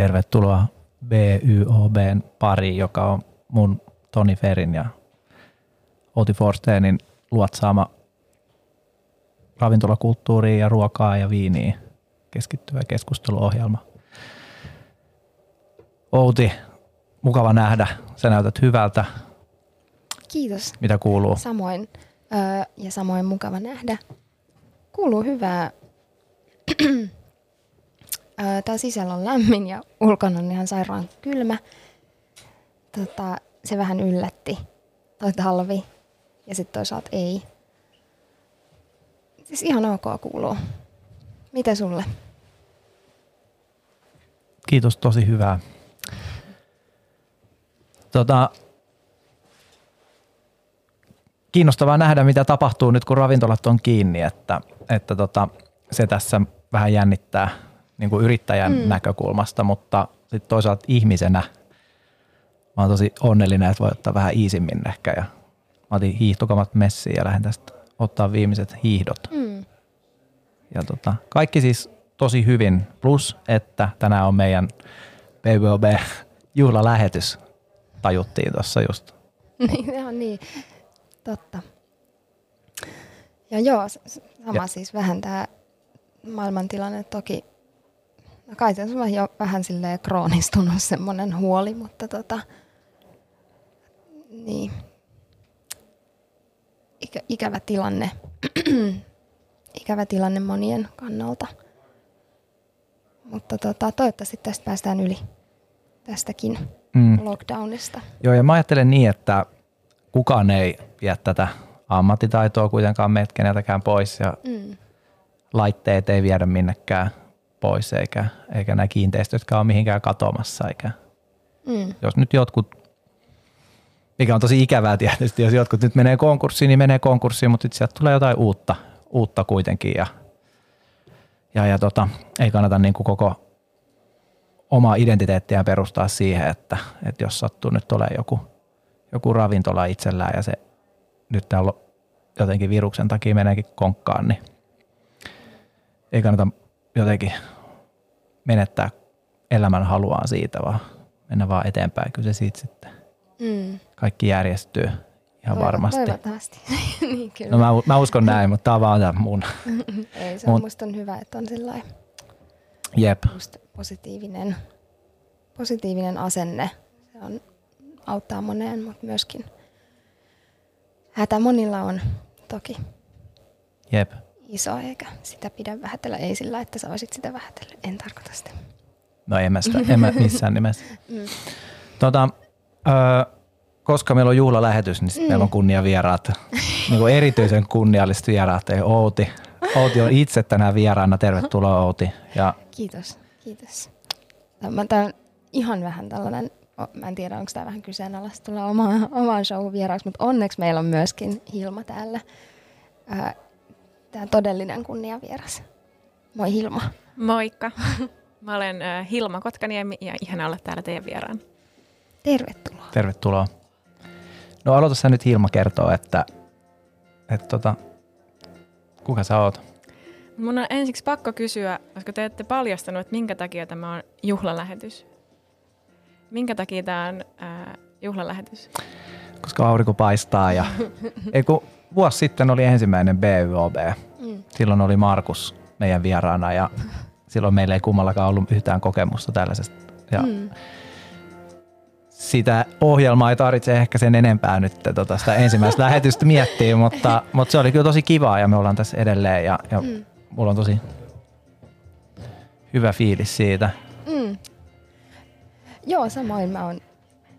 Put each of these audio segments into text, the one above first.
Tervetuloa BYOBn pariin, joka on mun Toni Ferin ja Oti Forsteenin luotsaama ravintolakulttuuriin ja ruokaa ja viiniin keskittyvä keskusteluohjelma. Outi, mukava nähdä. Sä näytät hyvältä. Kiitos. Mitä kuuluu? Samoin. Öö, ja samoin mukava nähdä. Kuuluu hyvää. Tää sisällä on lämmin ja ulkona on ihan sairaan kylmä. Tota, se vähän yllätti toi talvi ja sitten toisaalta ei. Siis ihan ok kuuluu. Mitä sulle? Kiitos, tosi hyvää. Tota, kiinnostavaa nähdä, mitä tapahtuu nyt, kun ravintolat on kiinni, että, että tota, se tässä vähän jännittää niin kuin yrittäjän mm. näkökulmasta, mutta sitten toisaalta ihmisenä mä oon tosi onnellinen, että voi ottaa vähän iisimmin ehkä ja mä otin hiihtokamat messiin ja lähden tästä ottaa viimeiset hiihdot. Mm. Ja tota, kaikki siis tosi hyvin, plus että tänään on meidän BBOB juhlalähetys, tajuttiin tuossa just. niin, ihan niin, totta. Ja joo, sama ja. siis vähän tämä maailmantilanne toki, no kai se on jo vähän silleen kroonistunut semmoinen huoli, mutta tota, niin, Ikä, ikävä tilanne, ikävä tilanne monien kannalta. Mutta tota, toivottavasti tästä päästään yli tästäkin mm. lockdownista. Joo, ja mä ajattelen niin, että kukaan ei vie tätä ammattitaitoa kuitenkaan meitä keneltäkään pois ja mm. laitteet ei viedä minnekään pois eikä, eikä nämä kiinteistöt ole mihinkään katoamassa. Eikä. Mm. Jos nyt jotkut, mikä on tosi ikävää tietysti, jos jotkut nyt menee konkurssiin, niin menee konkurssiin, mutta sitten sieltä tulee jotain uutta, uutta kuitenkin ja, ja, ja tota, ei kannata niin kuin koko omaa identiteettiä perustaa siihen, että, että jos sattuu nyt tulee joku, joku ravintola itsellään ja se nyt täällä jotenkin viruksen takia meneekin konkkaan, niin ei kannata jotenkin menettää elämän haluaan siitä, vaan mennä vaan eteenpäin. Kyllä se siitä sitten mm. kaikki järjestyy ihan Toivot, varmasti. Toivottavasti. niin, kyllä. No mä, mä uskon näin, mutta tämä on vaan mun. ei, se on mun... musta on hyvä, että on sellainen Jep. positiivinen, positiivinen asenne. Se on, auttaa moneen, mutta myöskin hätä monilla on toki. Jep iso, eikä sitä pidä vähätellä. Ei sillä, että sä olisit sitä vähätellä. En tarkoita sitä. No en mä, sitä, en mä missään nimessä. mm. tota, ö, koska meillä on juhlalähetys, niin mm. meillä on kunniavieraat. niin kuin erityisen kunnialliset vieraat. Ei Outi. Outi on itse tänään vieraana. Tervetuloa Outi. Ja... Kiitos. Kiitos. Tämä on ihan vähän tällainen mä en tiedä, onko tämä vähän kyseenalaista tulla omaan, omaan show vieraaksi, mutta onneksi meillä on myöskin Hilma täällä tämä todellinen kunniavieras. Moi Hilma. Moikka. Mä olen Hilma Kotkaniemi ja ihana olla täällä teidän vieraan. Tervetuloa. Tervetuloa. No aloita sä nyt Hilma kertoo, että, että tota, kuka sä oot? Mun on ensiksi pakko kysyä, koska te ette paljastanut, että minkä takia tämä on juhlalähetys. Minkä takia tämä on äh, juhlalähetys? Koska aurinko paistaa ja ei kun vuosi sitten oli ensimmäinen BYOB. Mm. Silloin oli Markus meidän vieraana ja silloin meillä ei kummallakaan ollut yhtään kokemusta tällaisesta. Ja mm. Sitä ohjelmaa ei tarvitse ehkä sen enempää nyt tota sitä ensimmäistä lähetystä miettiä, mutta, mutta se oli kyllä tosi kivaa ja me ollaan tässä edelleen ja, ja mm. mulla on tosi hyvä fiilis siitä. Mm. Joo, samoin mä oon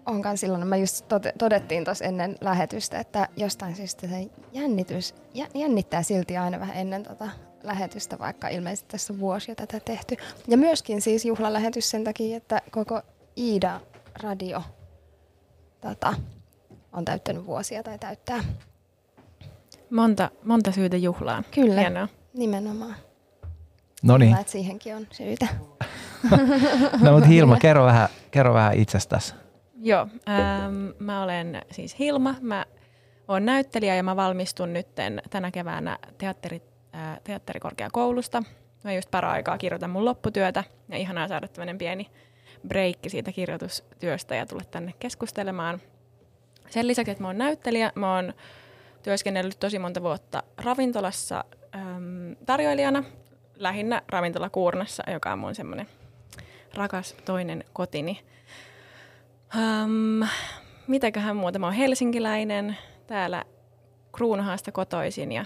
onkaan silloin, mä just todettiin tuossa ennen lähetystä, että jostain syystä se jännitys, jännittää silti aina vähän ennen tota lähetystä, vaikka ilmeisesti tässä on vuosia tätä tehty. Ja myöskin siis juhlalähetys sen takia, että koko Iida-radio tota, on täyttänyt vuosia tai täyttää. Monta, monta syytä juhlaan. Kyllä, Hienoa. nimenomaan. No niin. siihenkin on syytä. no mutta Hilma, kerro vähän, kerro vähän itsestäsi. Joo, ähm, mä olen siis Hilma, mä oon näyttelijä ja mä valmistun nyt tänä keväänä teatteri, äh, teatterikorkeakoulusta. Mä just para-aikaa kirjoitan mun lopputyötä ja ihanaa saada tämmöinen pieni breikki siitä kirjoitustyöstä ja tulla tänne keskustelemaan. Sen lisäksi, että mä oon näyttelijä, mä oon työskennellyt tosi monta vuotta ravintolassa äm, tarjoilijana, lähinnä ravintola Kuurnassa, joka on mun semmoinen rakas toinen kotini. Um, mitäköhän muuta? Mä oon helsinkiläinen, täällä Kruunuhaasta kotoisin ja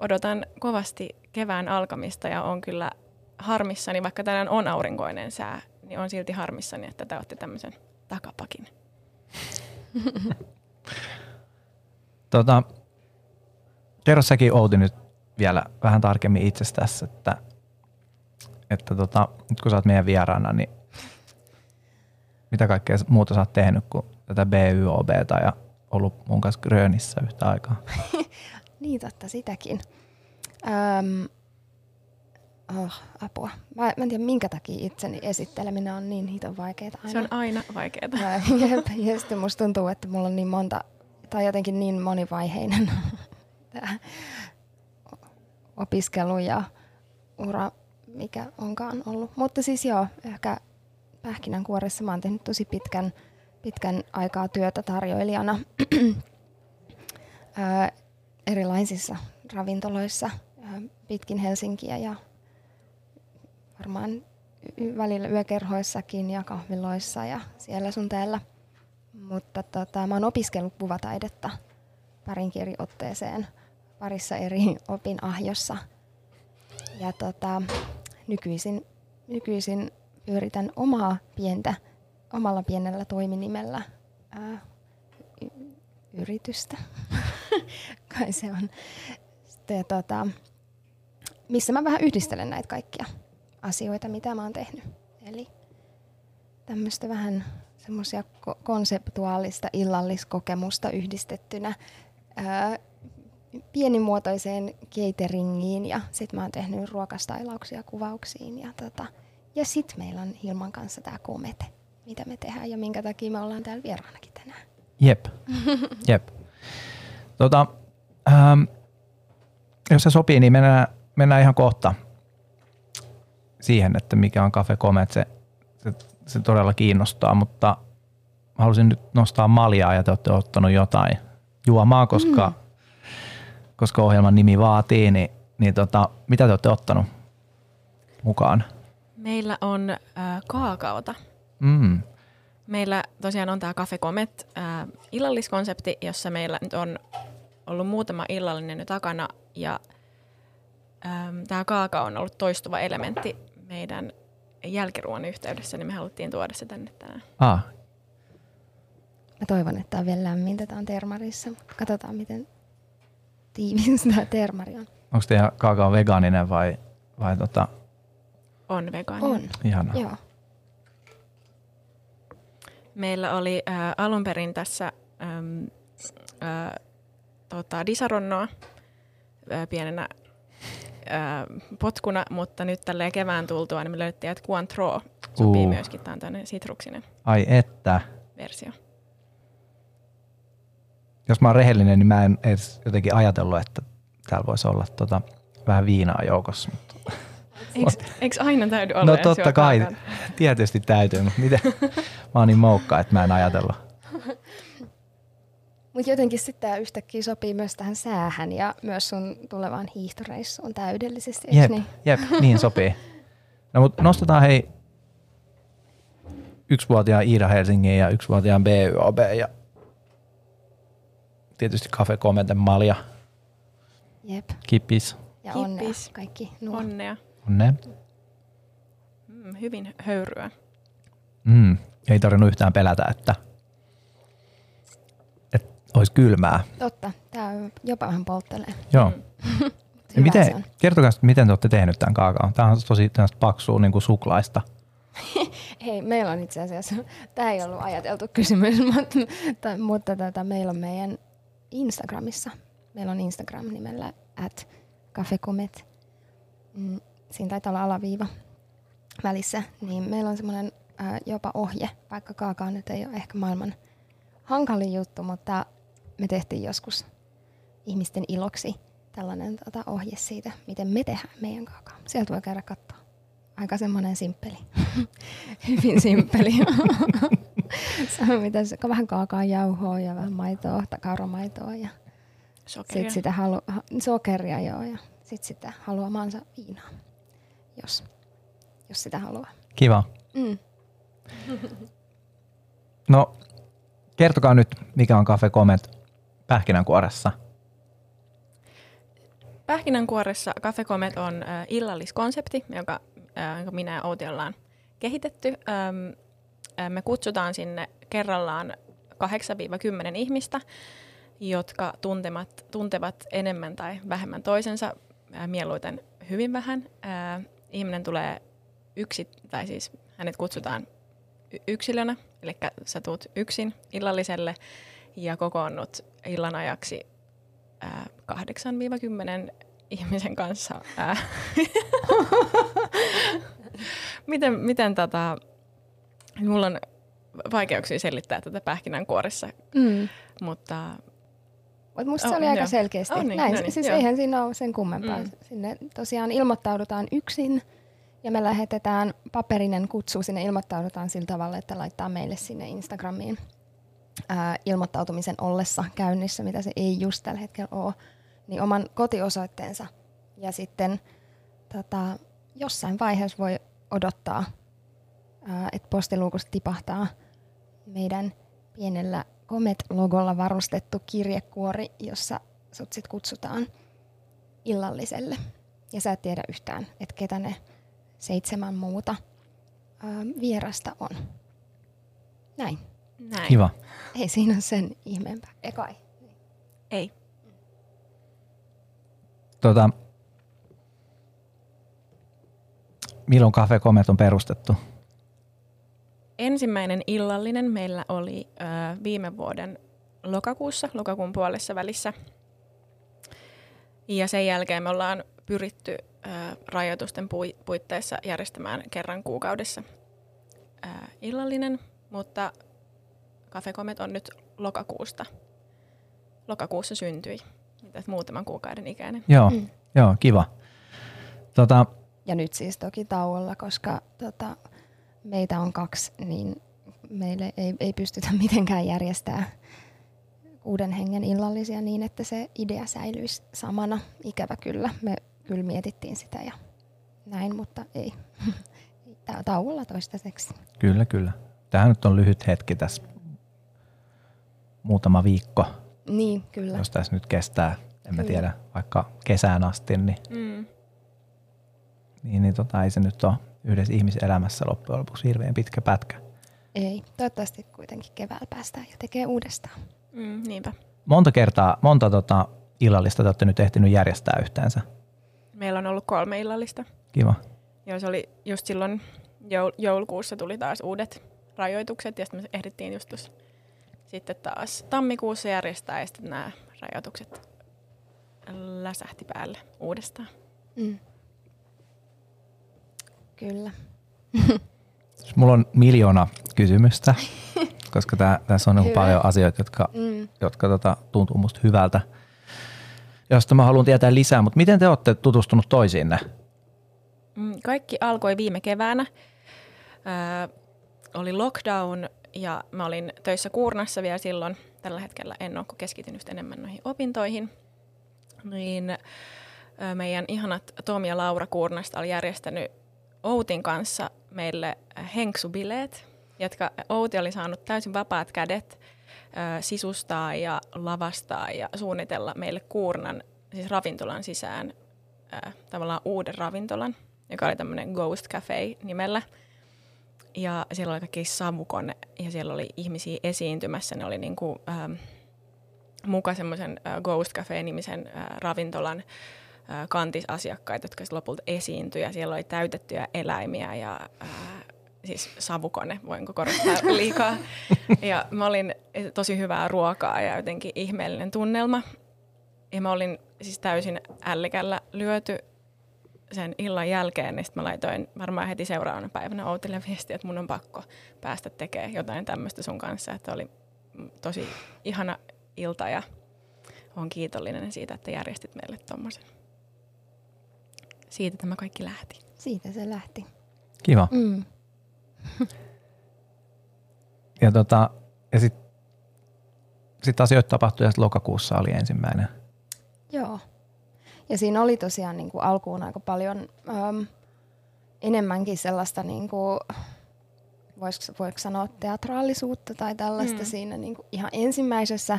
odotan kovasti kevään alkamista ja on kyllä harmissani, vaikka tänään on aurinkoinen sää, niin on silti harmissani, että te olette tämmöisen takapakin. tota, kerro säkin Outi nyt vielä vähän tarkemmin itsestäsi, että, että tota, nyt kun sä oot meidän vieraana, niin mitä kaikkea muuta sä oot tehnyt kuin tätä BYOBta ja ollut mun kanssa Grönissä yhtä aikaa? niin totta, sitäkin. Öm, oh, apua. Mä, mä en tiedä, minkä takia itseni esitteleminen on niin hiton vaikeaa aina. Se on aina vaikeaa. Jep, ja sitten musta tuntuu, että mulla on niin monta, tai jotenkin niin monivaiheinen tämä opiskelu ja ura, mikä onkaan ollut. Mutta siis joo, ehkä pähkinänkuoressa mä oon tehnyt tosi pitkän, pitkän aikaa työtä tarjoilijana erilaisissa ravintoloissa pitkin Helsinkiä ja varmaan välillä yökerhoissakin ja kahviloissa ja siellä sun täällä. Mutta tota, mä oon opiskellut kuvataidetta parin otteeseen parissa eri opinahjossa. Ja tota, nykyisin, nykyisin pyöritän omaa pientä, omalla pienellä toiminimellä ää, y- yritystä. Kai se on. Sitten, tota, missä mä vähän yhdistelen näitä kaikkia asioita, mitä mä oon tehnyt. Eli tämmöistä vähän semmoisia ko- konseptuaalista illalliskokemusta yhdistettynä ää, pienimuotoiseen cateringiin ja sitten mä oon tehnyt ruokastailauksia kuvauksiin ja, tota, ja sitten meillä on Hilman kanssa tämä komete, mitä me tehdään ja minkä takia me ollaan täällä vieraanakin tänään. Jep, jep. Tota, ähm, jos se sopii, niin mennään, mennään ihan kohta siihen, että mikä on Cafe Comet. Se, se, se todella kiinnostaa, mutta mä haluaisin nyt nostaa maljaa ja te olette ottanut jotain juomaa, koska mm koska ohjelman nimi vaatii, niin, niin tota, mitä te olette ottanut mukaan? Meillä on äh, kaakaota. Mm. Meillä tosiaan on tämä Cafe Comet äh, illalliskonsepti, jossa meillä nyt on ollut muutama illallinen nyt takana ja ähm, tämä kaakao on ollut toistuva elementti meidän jälkiruoan yhteydessä, niin me haluttiin tuoda se tänne tänään. Ah. Mä toivon, että on vielä lämmintä. Tämä on termarissa. Katsotaan, miten tiivis tämä termari on. Onko teidän kaakao vegaaninen vai, vai tota? On vegaaninen. On. Ihanaa. Joo. Meillä oli äh, alun perin tässä ähm, äh, tota, disaronnoa äh, pienenä äh, potkuna, mutta nyt tälleen kevään tultua niin me löydettiin, että Cointreau sopii uh. myöskin. Tämä on tämmöinen sitruksinen Ai että. versio jos mä oon rehellinen, niin mä en edes jotenkin ajatellut, että täällä voisi olla tota, vähän viinaa joukossa. Eikö, eikö aina täydy olla? No totta kai, kaakaan? tietysti täytyy, mutta miten? mä oon niin moukka, että mä en ajatellut. Mutta jotenkin sitten tämä yhtäkkiä sopii myös tähän säähän ja myös sun tulevaan hiihtoreissuun täydellisesti, jep, niin? Jep, niin sopii. No mutta nostetaan hei yksivuotiaan Iida Helsingin ja yksivuotiaan BYOB ja tietysti Cafe Kometen malja. Jep. Kippis. Ja onnea Kippis. kaikki nuo. Onnea. Onnea. Mm, hyvin höyryä. Mm, ei tarvinnut yhtään pelätä, että, että olisi kylmää. Totta, tämä jopa vähän polttelee. Joo. Mm. miten, kertokaa, miten te olette tehnyt tämän kaakaon? Tämä on tosi paksua niin kuin suklaista. Hei, meillä on itse asiassa, tämä ei ollut ajateltu kysymys, mutta, mutta, mutta tota, meillä on meidän Instagramissa. Meillä on Instagram nimellä at cafecomet. Siinä taitaa olla alaviiva välissä. Niin meillä on semmoinen jopa ohje, vaikka kaakaa nyt ei ole ehkä maailman hankalin juttu, mutta me tehtiin joskus ihmisten iloksi tällainen tota, ohje siitä, miten me tehdään meidän kaakaa. Sieltä voi käydä katsoa. Aika semmoinen simppeli. hyvin simppeli. Mitä se, vähän kaakaojauhoa ja vähän maitoa, kauramaitoa ja Sokeria. sit sitä halu, ha- sokeria joo, ja sitten sitä haluamansa viinaa, jos, jos sitä haluaa. Kiva. Mm. No, kertokaa nyt, mikä on Cafe Comet pähkinänkuoressa. Pähkinänkuoressa Cafe Comet on äh, illalliskonsepti, joka, äh, jonka minä ja Outi ollaan kehitetty. Ähm, äh, me kutsutaan sinne kerrallaan 8-10 ihmistä, jotka tuntemat, tuntevat enemmän tai vähemmän toisensa, äh, mieluiten hyvin vähän. Äh, ihminen tulee yksi, tai siis hänet kutsutaan yksilönä, eli sä tuut yksin illalliselle ja kokoonnut illan ajaksi ää, 8-10 ihmisen kanssa. Ää. miten, miten tota, mulla on vaikeuksia selittää tätä pähkinänkuoressa, Mm. mutta Mut musta Oh, se oli aika joo. selkeästi. Oh, niin, Näin, no niin, siis joo. eihän siinä ole sen kummempaa. Mm. Sinne tosiaan ilmoittaudutaan yksin ja me lähetetään paperinen kutsu. Sinne ilmoittaudutaan sillä tavalla, että laittaa meille sinne Instagramiin ää, ilmoittautumisen ollessa käynnissä, mitä se ei just tällä hetkellä ole, niin oman kotiosoitteensa. Ja sitten tota, jossain vaiheessa voi odottaa, ää, että postiluukusta tipahtaa meidän pienellä Comet-logolla varustettu kirjekuori, jossa sut sit kutsutaan illalliselle. Ja sä et tiedä yhtään, että ketä ne seitsemän muuta ää, vierasta on. Näin. näin. Kiva. Ei siinä ole sen ihmeempää. Ekai. Ei. Tota, milloin Cafe Comet on perustettu? Ensimmäinen illallinen meillä oli ö, viime vuoden lokakuussa, lokakuun puolessa välissä. Ja sen jälkeen me ollaan pyritty ö, rajoitusten pui- puitteissa järjestämään kerran kuukaudessa ö, illallinen, mutta Cafe Comet on nyt lokakuusta. Lokakuussa syntyi, muutaman kuukauden ikäinen. Joo, Mm. joo kiva. Tota, Ja nyt siis toki tauolla, koska tota, meitä on kaksi, niin meille ei, ei pystytä mitenkään järjestää uuden hengen illallisia niin, että se idea säilyisi samana. Ikävä kyllä. Me kyllä mietittiin sitä ja näin, mutta ei. Tää on tauolla toistaiseksi. kyllä, kyllä. Tämähän nyt on lyhyt hetki tässä. Muutama viikko, Niin, kyllä. jos tässä nyt kestää, en mä tiedä, vaikka kesään asti, niin, Mm. niin, niin tota, ei se nyt ole yhdessä ihmiselämässä loppujen lopuksi hirveän pitkä pätkä. Ei. Toivottavasti kuitenkin keväällä päästään ja tekee uudestaan. Mm, niinpä. Monta kertaa, monta tota, illallista te olette nyt ehtinyt järjestää yhteensä. Meillä on ollut kolme illallista. Kiva. Joo, se oli just silloin joul- joulukuussa tuli taas uudet rajoitukset ja sitten me ehdittiin just tuossa sitten taas tammikuussa järjestää ja sitten nämä rajoitukset läsähti päälle uudestaan. Mm. Kyllä. Mulla on miljoona kysymystä, koska tää, tässä on Hyvä. paljon asioita, jotka, Mm. jotka tota, tuntuu musta hyvältä, josta mä haluan tietää lisää. Mutta miten te olette tutustunut toisiinne? Mm, Kaikki alkoi viime keväänä. Öö, oli lockdown ja mä olin töissä Kuurnassa vielä silloin. Tällä hetkellä en ole, kun keskityn just enemmän noihin opintoihin. Niin ö, meidän ihanat Tomi ja Laura Kuurnasta oli järjestänyt Outin kanssa meille henksubileet, jotka Outi oli saanut täysin vapaat kädet ö, sisustaa ja lavastaa ja suunnitella meille Kuurnan, siis ravintolan sisään tavallaan uuden ravintolan, joka oli tämmöinen Ghost Cafe nimellä. Ja siellä oli kaikki savukone ja siellä oli ihmisiä esiintymässä. Ne oli niinku, ähm, muka semmoisen äh, Ghost Cafe-nimisen äh, ravintolan äh, kantisasiakkaita, jotka lopulta esiintyi. Ja siellä oli täytettyjä eläimiä ja äh, siis savukone, voinko korostaa liikaa. Ja mä olin tosi hyvää ruokaa ja jotenkin ihmeellinen tunnelma. Ja mä olin siis täysin ällikällä lyöty sen illan jälkeen, niin mä laitoin varmaan heti seuraavana päivänä Outille viestiä, että mun on pakko päästä tekemään jotain tämmöistä sun kanssa. Että oli tosi ihana ilta ja olen kiitollinen siitä, että järjestit meille tommosen. Siitä tämä kaikki lähti. Siitä se lähti. Kiva. Mm. ja tota, ja sitten sit asioita tapahtui ja sit lokakuussa oli ensimmäinen. Joo. Ja siinä oli tosiaan niin kuin alkuun aika paljon äm, enemmänkin sellaista, niin kuin, voisiko, voiko sanoa teatraalisuutta tai tällaista mm. siinä niin kuin ihan ensimmäisessä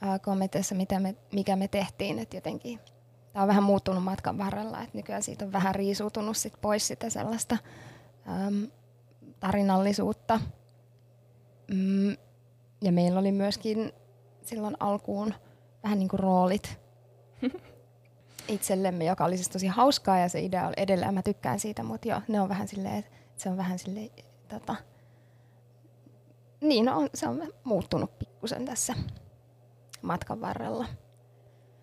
ää, komiteassa, mitä me, mikä me tehtiin. Että jotenkin tämä on vähän muuttunut matkan varrella, että nykyään siitä on vähän riisuutunut sit pois sitä sellaista äm, tarinallisuutta. Mm, ja meillä oli myöskin silloin alkuun vähän niin kuin roolit itsellemme, joka oli siis tosi hauskaa ja se idea oli edelleen, mä tykkään siitä, mutta joo, ne on vähän silleen, se on vähän silleen, tota, niin no, on, se on muuttunut pikkusen tässä matkan varrella.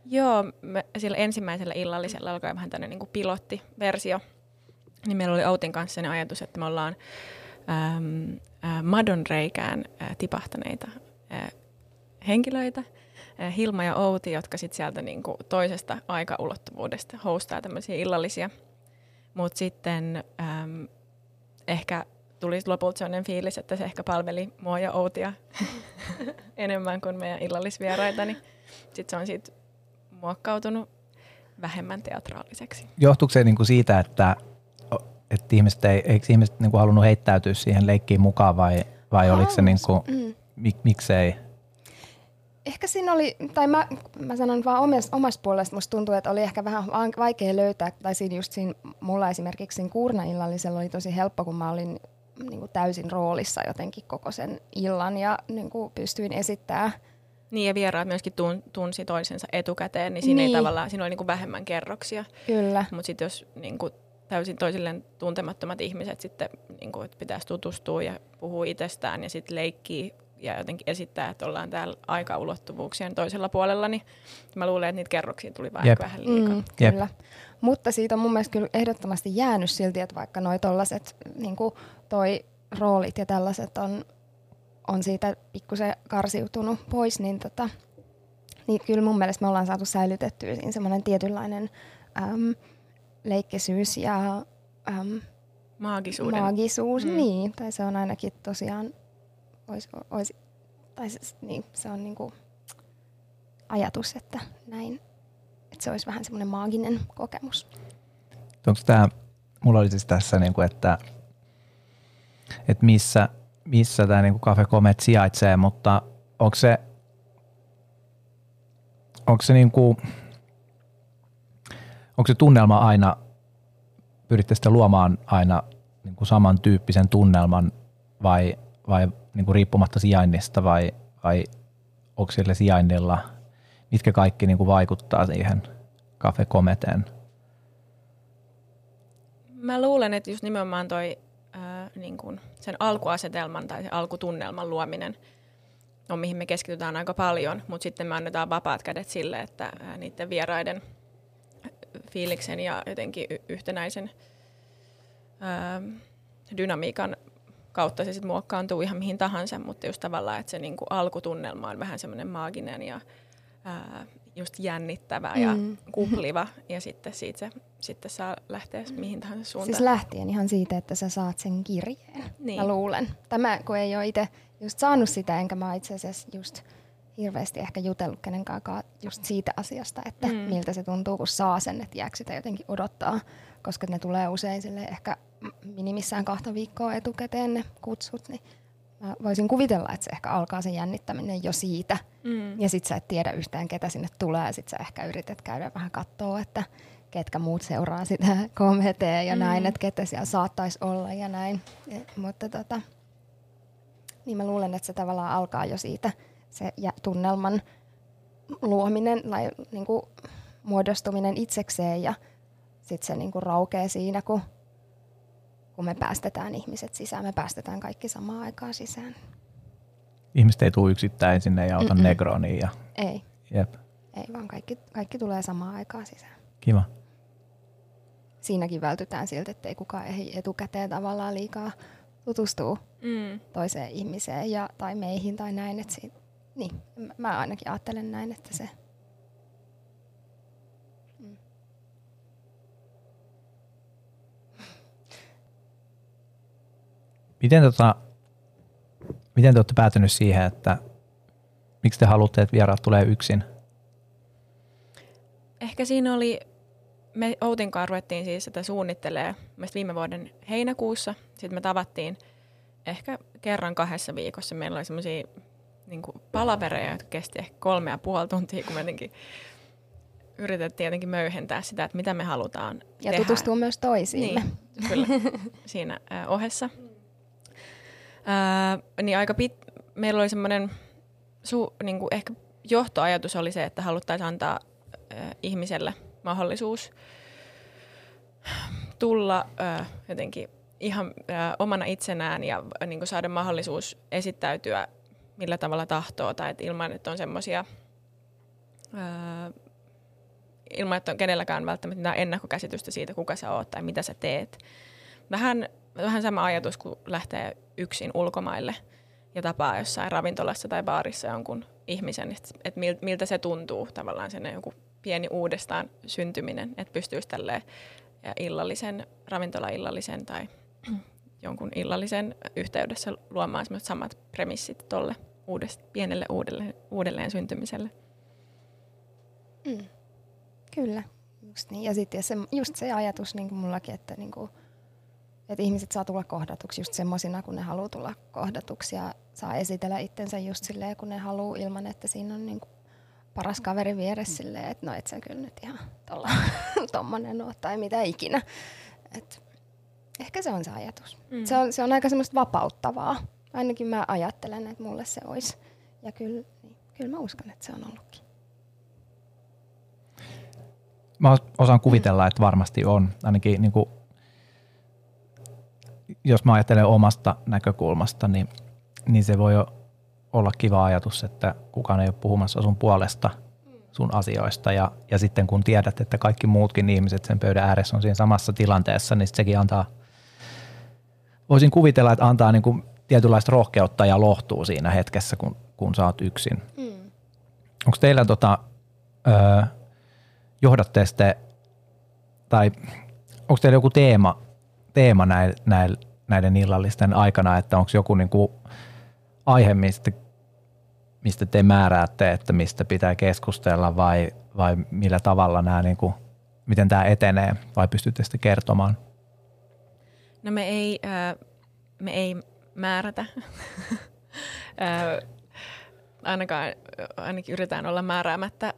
Joo, me sillä ensimmäisellä illallisella alkoi vähän tämmöinen niin pilottiversio. Niin meillä oli Outin kanssa sellainen ajatus, että me ollaan äm, ä, madonreikään ä, tipahtaneita ä, henkilöitä, ä, Hilma ja Outi, jotka sitten sieltä niin kuin toisesta aikaulottuvuudesta hostaa tämmöisiä illallisia. Mutta sitten äm, ehkä tuli lopulta sellainen fiilis, että se ehkä palveli mua ja Outia enemmän kuin meidän illallisvieraita, niin sitten se on siitä muokkautunut vähemmän teatraaliseksi. Johtuuko se niin kuin siitä, että, että ihmiset ei, eikö ihmiset niin kuin halunnut heittäytyä siihen leikkiin mukaan vai, vai oliko se niin kuin, mm. mik, miksei? Ehkä siinä oli, tai mä, mä sanon vaan omasta, omasta puolesta, musta tuntuu, että oli ehkä vähän vaikea löytää, tai siinä just siinä, mulla esimerkiksi siinä kuurnaillallisella oli tosi helppo, kun mä olin niin kuin täysin roolissa jotenkin koko sen illan ja niin kuin pystyin esittämään niin ja vieraat myöskin tun, tunsi toisensa etukäteen, niin siinä niin. ei tavallaan, siinä oli niin kuin vähemmän kerroksia. Kyllä. Mutta sitten jos niin kuin täysin toisilleen tuntemattomat ihmiset sitten niin kuin, että pitäisi tutustua ja puhua itsestään ja sitten leikkii ja jotenkin esittää, että ollaan täällä aikaulottuvuuksien toisella puolella, niin mä luulen, että niitä kerroksia tuli vähän, vähän liikaa. Mm, kyllä. Mutta siitä on mun mielestä kyllä ehdottomasti jäänyt silti, että vaikka noi tollaset, niin kuin toi roolit ja tällaiset on on siitä pikkusen karsiutunut pois, niin, tota, niin kyllä mun mielestä me ollaan saatu säilytettyä siinä semmoinen tietynlainen äm, leikkisyys ja äm, maagisuuden. maagisuus. Mm. Niin, tai se on ainakin tosiaan, ois, ois, tai se, niin, se on niinku ajatus, että näin, että se olisi vähän semmoinen maaginen kokemus. Onko tämä, mulla oli siis tässä, niinku, että, että missä – missä tämä niin Cafe Comet sijaitsee, mutta onko se, onko se, niin kuin, onko se tunnelma aina, pyritte sitten luomaan aina niin kuin samantyyppisen tunnelman vai, vai niin kuin riippumatta sijainnista vai, vai onko sillä sijainnilla, mitkä kaikki niin kuin vaikuttaa siihen Cafe Cometeen? Mä luulen, että just nimenomaan toi ää, niin kuin sen alkuasetelman tai sen alkutunnelman luominen on mihin me keskitytään aika paljon, mutta sitten me annetaan vapaat kädet sille, että ää, niiden vieraiden fiiliksen ja jotenkin yhtenäisen ää, dynamiikan kautta se sitten muokkaantuu ihan mihin tahansa, mutta just tavallaan, että se niinku alkutunnelma on vähän semmoinen maaginen ja ää, just jännittävä ja mm. kupliva ja sitten siitä se sitten saa lähteä mihin tahansa suuntaan. Siis lähtien ihan siitä, että sä saat sen kirjeen, niin. mä luulen. Tämä, kun ei ole itse just saanut sitä, enkä mä itse asiassa just hirveästi ehkä jutellut kenenkään just siitä asiasta, että mm. miltä se tuntuu, kun saa sen, että jääkö sitä jotenkin odottaa, koska ne tulee usein sille ehkä minimissään kahta viikkoa etukäteen ne kutsut, niin mä voisin kuvitella, että se ehkä alkaa se jännittäminen jo siitä. Mm. Ja sit sä et tiedä yhtään, ketä sinne tulee. Ja sit sä ehkä yrität käydä vähän katsoa, että ketkä muut seuraa sitä KMT ja mm. näin, että ketä siellä saattaisi olla ja näin. Ja, mutta tota, niin mä luulen, että se tavallaan alkaa jo siitä se tunnelman luominen, tai niin kuin muodostuminen itsekseen ja sitten se niin kuin raukee siinä, kun kun me päästetään ihmiset sisään, me päästetään kaikki samaan aikaan sisään. Ihmiset ei tule yksittäin sinne ja ota Negroniin. Ja... Ei. Jep. Ei, vaan kaikki, kaikki tulee samaan aikaan sisään. Kiva. Siinäkin vältytään siltä, että ei kukaan ei etukäteen tavallaan liikaa tutustuu mm. toiseen ihmiseen ja, tai meihin tai näin. Että siitä, niin, mä ainakin ajattelen näin, että se Miten, tota, miten te olette päätynyt siihen, että miksi te haluatte, että vieraat tulee yksin? Ehkä siinä oli, me Outin kanssa ruvettiin siis sitä suunnittelee viime vuoden heinäkuussa. Sitten me tavattiin ehkä kerran kahdessa viikossa. Meillä oli semmoisia niin palavereja, jotka kesti ehkä kolme ja puoli tuntia, kun me jotenkin yritettiin jotenkin möyhentää sitä, että mitä me halutaan Ja tehdä. tutustua myös toisiimme. Niin, kyllä, siinä ohessa. Äh, niin aika pit, meillä oli semmoinen, su, niin kuin ehkä johtoajatus oli se, että haluttaisiin antaa äh, ihmiselle mahdollisuus tulla äh, jotenkin ihan äh, omana itsenään ja äh, niin kuin saada mahdollisuus esittäytyä millä tavalla tahtoo tai että ilman, että on semmoisia ilman, että on kenelläkään välttämättä ennakkokäsitystä siitä, kuka sä oot tai mitä sä teet. Vähän, vähän sama ajatus, kun lähtee yksin ulkomaille ja tapaa jossain ravintolassa tai baarissa jonkun ihmisen, että miltä se tuntuu tavallaan sen joku pieni uudestaan syntyminen, että pystyisi tälleen illallisen, ravintola-illallisen tai jonkun illallisen yhteydessä luomaan samat premissit tuolle pienelle uudelleen, uudelleen syntymiselle. Mm. Kyllä, just niin. Ja sitten se, just se ajatus niin kuin mullakin, että, niin kuin, että ihmiset saa tulla kohdatuksi just semmoisina, kun ne haluaa tulla kohdatuksi ja saa esitellä itsensä just silleen, kun ne haluaa ilman, että siinä on niin kuin paras kaveri vieressä silleen, että no et sä kyllä nyt ihan tolla, tommonen oo tai mitä ikinä. Et ehkä se on se ajatus. Mm. Se, on, se on aika semmoista vapauttavaa. Ainakin mä ajattelen, että mulle se olisi. Ja kyllä, niin, kyllä mä uskon, että se on ollutkin. Mä osaan kuvitella, että varmasti on. Ainakin niin kuin, jos mä ajattelen omasta näkökulmasta, niin, niin se voi olla kiva ajatus, että kukaan ei ole puhumassa sun puolesta sun asioista. Ja, ja sitten kun tiedät, että kaikki muutkin ihmiset sen pöydän ääressä on siinä samassa tilanteessa, niin sekin antaa, voisin kuvitella, että antaa niin kuin tietynlaista rohkeutta ja lohtuu siinä hetkessä, kun, kun sä oot yksin. Mm. Onko teillä tota, johdatte sitten, tai onko teillä joku teema, teema näin, näiden illallisten aikana, että onko joku niin kuin aihe, mistä, mistä te määräätte, että mistä pitää keskustella vai, vai millä tavalla nämä, niin kuin, miten tämä etenee vai pystytte sitten kertomaan? No me ei, äh, me ei määrätä. ainakaan, ainakin yritetään olla määräämättä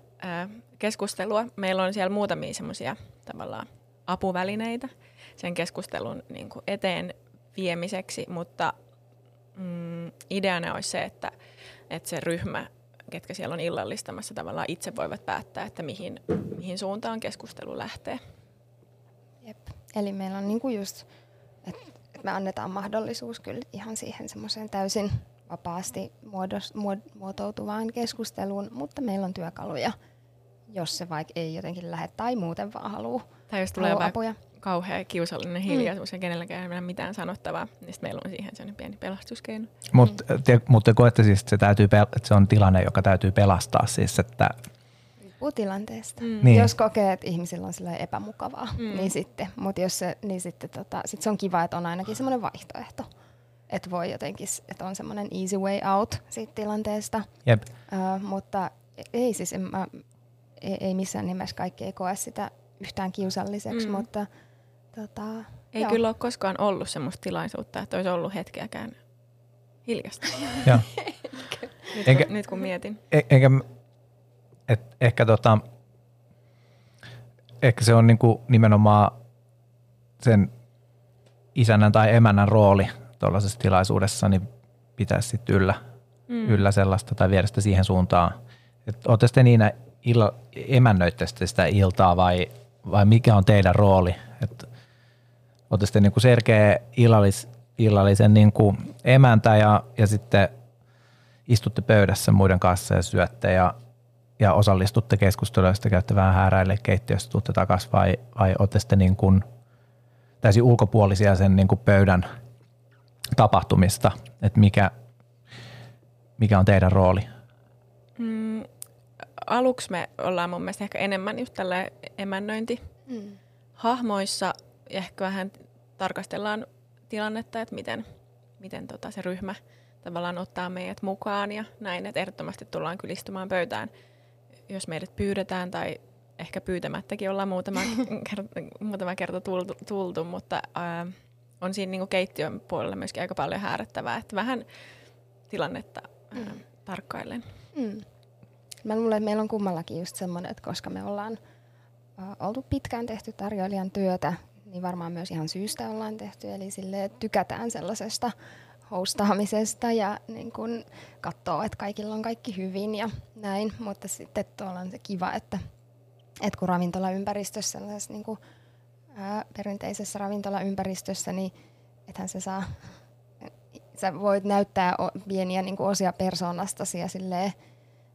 keskustelua. Meillä on siellä muutamia semmoisia tavallaan apuvälineitä sen keskustelun niin kuin eteen viemiseksi, mutta mm, ideana olisi se, että, että se ryhmä, ketkä siellä on illallistamassa, tavallaan itse voivat päättää, että mihin, mihin suuntaan keskustelu lähtee. Jep. Eli meillä on niinku just, että et me annetaan mahdollisuus kyllä ihan siihen semmoiseen täysin vapaasti muodos, muotoutuvaan keskusteluun, mutta meillä on työkaluja – jos se vaikka ei jotenkin lähde tai muuten vaan haluaa Tai jos tulee apuja. Kauhea kiusallinen hiljaisuus mm. ja kenelläkään ei ole mitään sanottavaa, niin sitten meillä on siihen sellainen pieni pelastuskeino. Mutta mm. te, mut te koette siis, että se, täytyy, että se on tilanne, joka täytyy pelastaa siis, että riippuu tilanteesta. Mm. Niin. Jos kokee, että ihmisillä on epämukavaa, mm. niin sitten. Mutta jos se, niin sitten tota, sit se on kiva, että on ainakin semmoinen vaihtoehto. Että voi jotenkin, että on semmoinen easy way out siitä tilanteesta. Jep. Uh, mutta ei siis, en, mä, ei, ei missään nimessä kaikki ei koe sitä yhtään kiusalliseksi, mm. mutta tota, ei joo. kyllä ole koskaan ollut semmoista tilaisuutta, että olisi ollut hetkeäkään hiljasta. nyt, enkä, kun, nyt kun mietin. E, enkä, et, ehkä, tota, ehkä se on niinku nimenomaan sen isännän tai emännän rooli tuollaisessa tilaisuudessa, niin pitäisi sitten yllä, mm. yllä sellaista tai viedä sitä siihen suuntaan. Olette sitten niinä illa, emännöitte sitä iltaa vai, vai mikä on teidän rooli? Että olette sitten niin kuin selkeä illallis, illallisen niin kuin emäntä ja, ja sitten istutte pöydässä muiden kanssa ja syötte ja, ja osallistutte keskusteluun, ja käytte vähän hääräille keittiössä, tuutte takaisin vai, vai olette sitten niin kuin täysin ulkopuolisia sen niin kuin pöydän tapahtumista, että mikä, mikä on teidän rooli? Mm, aluksi me ollaan mun mielestä ehkä enemmän just tällä emännöinti mm. hahmoissa ehkä vähän tarkastellaan tilannetta, että miten, miten tota se ryhmä tavallaan ottaa meidät mukaan ja näin, että ehdottomasti tullaan kyllä istumaan pöytään, jos meidät pyydetään tai ehkä pyytämättäkin ollaan muutama, kerta, muutama kerta tultu, tultu mutta ää, on siinä niin keittiön puolella myöskin aika paljon häärättävää, että vähän tilannetta ää, mm. tarkkailen. Mm. Mä luulen, että meillä on kummallakin just semmoinen, että koska me ollaan ä, oltu pitkään tehty tarjoilijan työtä, niin varmaan myös ihan syystä ollaan tehty. Eli sille tykätään sellaisesta hostaamisesta ja niin kun katsoo, että kaikilla on kaikki hyvin ja näin. Mutta sitten tuolla on se kiva, että, että kun ravintolaympäristössä, niin kuin, ää, perinteisessä ravintolaympäristössä, niin ethän se saa, sä voit näyttää pieniä niin osia persoonastasi ja silleen,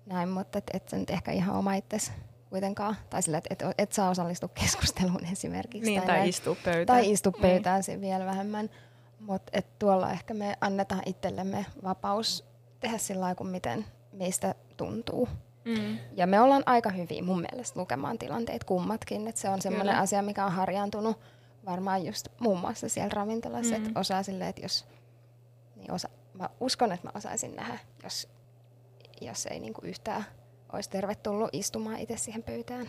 näin, mutta et, et nyt ehkä ihan oma itsesi kuitenkaan, tai sillä, että et, et saa osallistua keskusteluun esimerkiksi. Niin, tai, tai istua pöytään. Tai istua niin. pöytään niin. vielä vähemmän. Mutta tuolla ehkä me annetaan itsellemme vapaus tehdä sillä lailla, kuin miten meistä tuntuu. Mm. Ja me ollaan aika hyviä mun mielestä lukemaan tilanteet kummatkin. Et se on semmoinen asia, mikä on harjaantunut varmaan just muun muassa siellä ravintolassa, mm. että osaa silleen, että jos, niin osa, mä uskon, että mä osaisin nähdä, jos jos ei niinku yhtään olisi tervetullut istumaan itse siihen pöytään.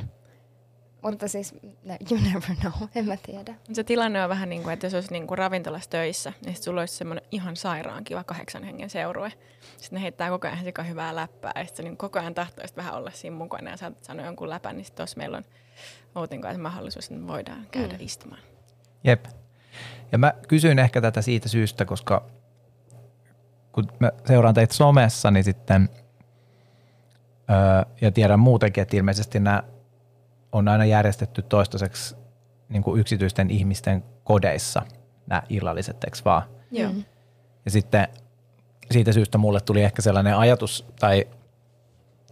Mutta siis, no, you never know, en mä tiedä. Se tilanne on vähän niin kuin, että jos olisi niin kuin ravintolassa töissä, niin sitten sulla olisi semmoinen ihan sairaan kiva kahdeksan hengen seurue. Sitten ne heittää koko ajan sekä hyvää läppää ja sitten niin koko ajan tahtoisit vähän olla siinä mukana ja saat sanoa jonkun läpän, niin sitten meillä on Outin kanssa mahdollisuus, että me voidaan käydä mm. istumaan. Jep. Ja mä kysyin ehkä tätä siitä syystä, koska kun mä seuraan teitä somessa, niin sitten – ja tiedän muutenkin, että ilmeisesti nämä on aina järjestetty toistaiseksi niin kuin yksityisten ihmisten kodeissa nämä illalliset, eikö vaan? Joo. Mm. Ja sitten siitä syystä mulle tuli ehkä sellainen ajatus, tai,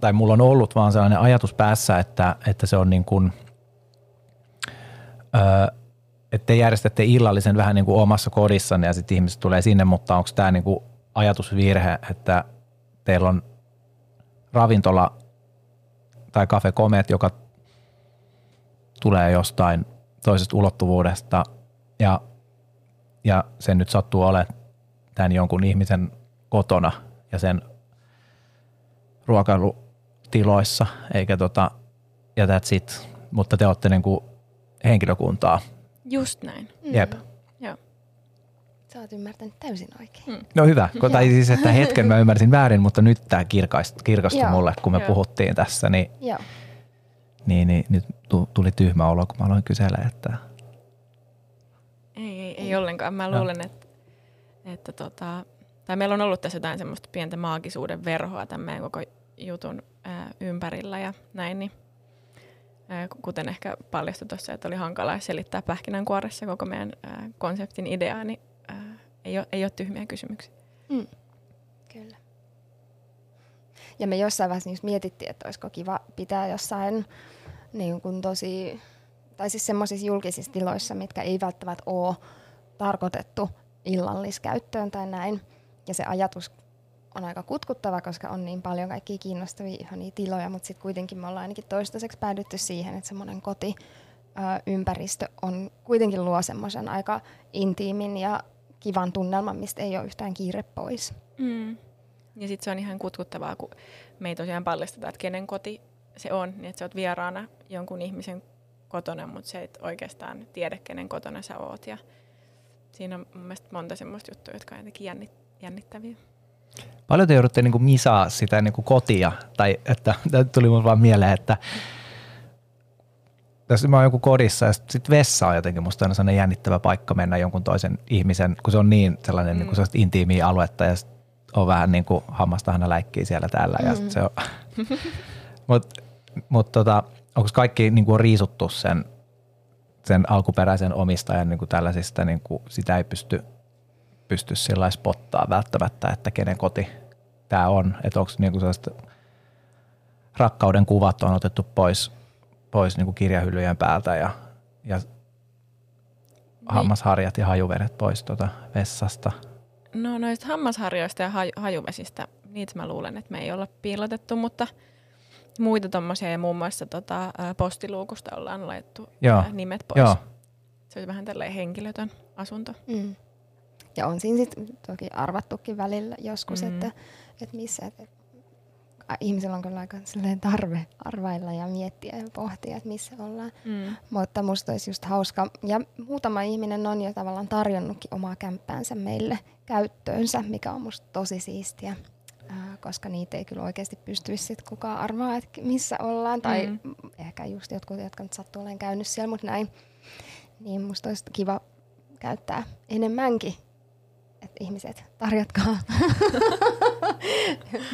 tai mulla on ollut vaan sellainen ajatus päässä, että, että se on niin kuin, öö, että te järjestätte illallisen vähän niin kuin omassa kodissanne ja sitten ihmiset tulee sinne, mutta onko tämä niin kuin ajatusvirhe, että teillä on ravintola tai Cafe Comet, joka tulee jostain toisesta ulottuvuudesta ja, ja sen nyt sattuu olemaan tämän jonkun ihmisen kotona ja sen ruokailutiloissa, eikä tota, ja that's it. Mutta te olette niin kuin henkilökuntaa. Just näin. Jep. Mm. Sä oot ymmärtänyt täysin oikein. Hmm. No hyvä, tai siis että hetken mä ymmärsin väärin, mutta nyt tämä kirkastui, kirkastui mulle, kun me Joo. puhuttiin tässä, niin, Joo. niin, niin nyt tuli tyhmä olo, kun mä aloin kysellä, että... Ei, ei, ei ollenkaan. Mä luulen, no. että, että tota, tai meillä on ollut tässä jotain semmoista pientä maagisuuden verhoa tämän meidän koko jutun ää, ympärillä ja näin, niin ää, kuten ehkä paljastui tuossa, että oli hankala selittää pähkinänkuoressa koko meidän ää, konseptin ideaa, niin ei ole, ei ole tyhmiä kysymyksiä. Mm. Kyllä. Ja me jossain vaiheessa niin mietittiin, että olisiko kiva pitää jossain niin kuin tosi, tai siis semmoisissa julkisissa tiloissa, mitkä ei välttämättä ole tarkoitettu illalliskäyttöön tai näin. Ja se ajatus on aika kutkuttava, koska on niin paljon kaikkia kiinnostavia ihania tiloja, mutta sitten kuitenkin me ollaan ainakin toistaiseksi päädytty siihen, että semmoinen koti ympäristö on kuitenkin luo semmoisen aika intiimin ja kivan tunnelman, mistä ei ole yhtään kiire pois. Mm. Ja sitten se on ihan kutkuttavaa, kun me ei tosiaan paljasteta, että kenen koti se on, niin että sä oot vieraana jonkun ihmisen kotona, mutta se et oikeastaan tiedä, kenen kotona sä oot. Ja siinä on mun mielestä monta semmoista juttua, jotka on jotenkin jännit, jännittäviä. Paljon te joudutte niin kuin misaa sitä niin kuin kotia, tai että tuli mun vaan mieleen, että jos mä oon joku kodissa ja sitten vessa on jotenkin musta aina sellainen jännittävä paikka mennä jonkun toisen ihmisen, kun se on niin sellainen mm. niin kuin intiimiä aluetta ja on vähän niin kuin hammastahana läikkii siellä täällä. Mm. Ja se on, mutta mut tota, onko kaikki niin kuin on riisuttu sen, sen alkuperäisen omistajan niin kuin tällaisista, niin kuin sitä ei pysty, pysty sillä spottaa välttämättä, että kenen koti tämä on. Että onko niin kuin rakkauden kuvat on otettu pois – pois niin kuin kirjahyllyjen päältä ja, ja niin. hammasharjat ja hajuvedet pois tuota vessasta? No noista hammasharjoista ja haj- hajuvesistä, niitä mä luulen, että me ei olla piilotettu, mutta muita tuommoisia ja muun muassa tota, postiluukusta ollaan laittu Joo. nimet pois. Joo. Se olisi vähän tällainen henkilötön asunto. Mm. Ja on siinä sitten toki arvattukin välillä joskus, mm-hmm. että, että missä, että ihmisellä on kyllä aika tarve arvailla ja miettiä ja pohtia, että missä ollaan. Mm. Mutta musta olisi just hauska, ja muutama ihminen on jo tavallaan tarjonnutkin omaa kämppäänsä meille käyttöönsä, mikä on musta tosi siistiä, koska niitä ei kyllä oikeasti pystyisi sit kukaan arvaa, että missä ollaan. Tai mm. ehkä just jotkut, jotka nyt sattuu olemaan käynyt siellä, mutta näin. Niin musta olisi kiva käyttää enemmänkin että ihmiset, tarjotkaa.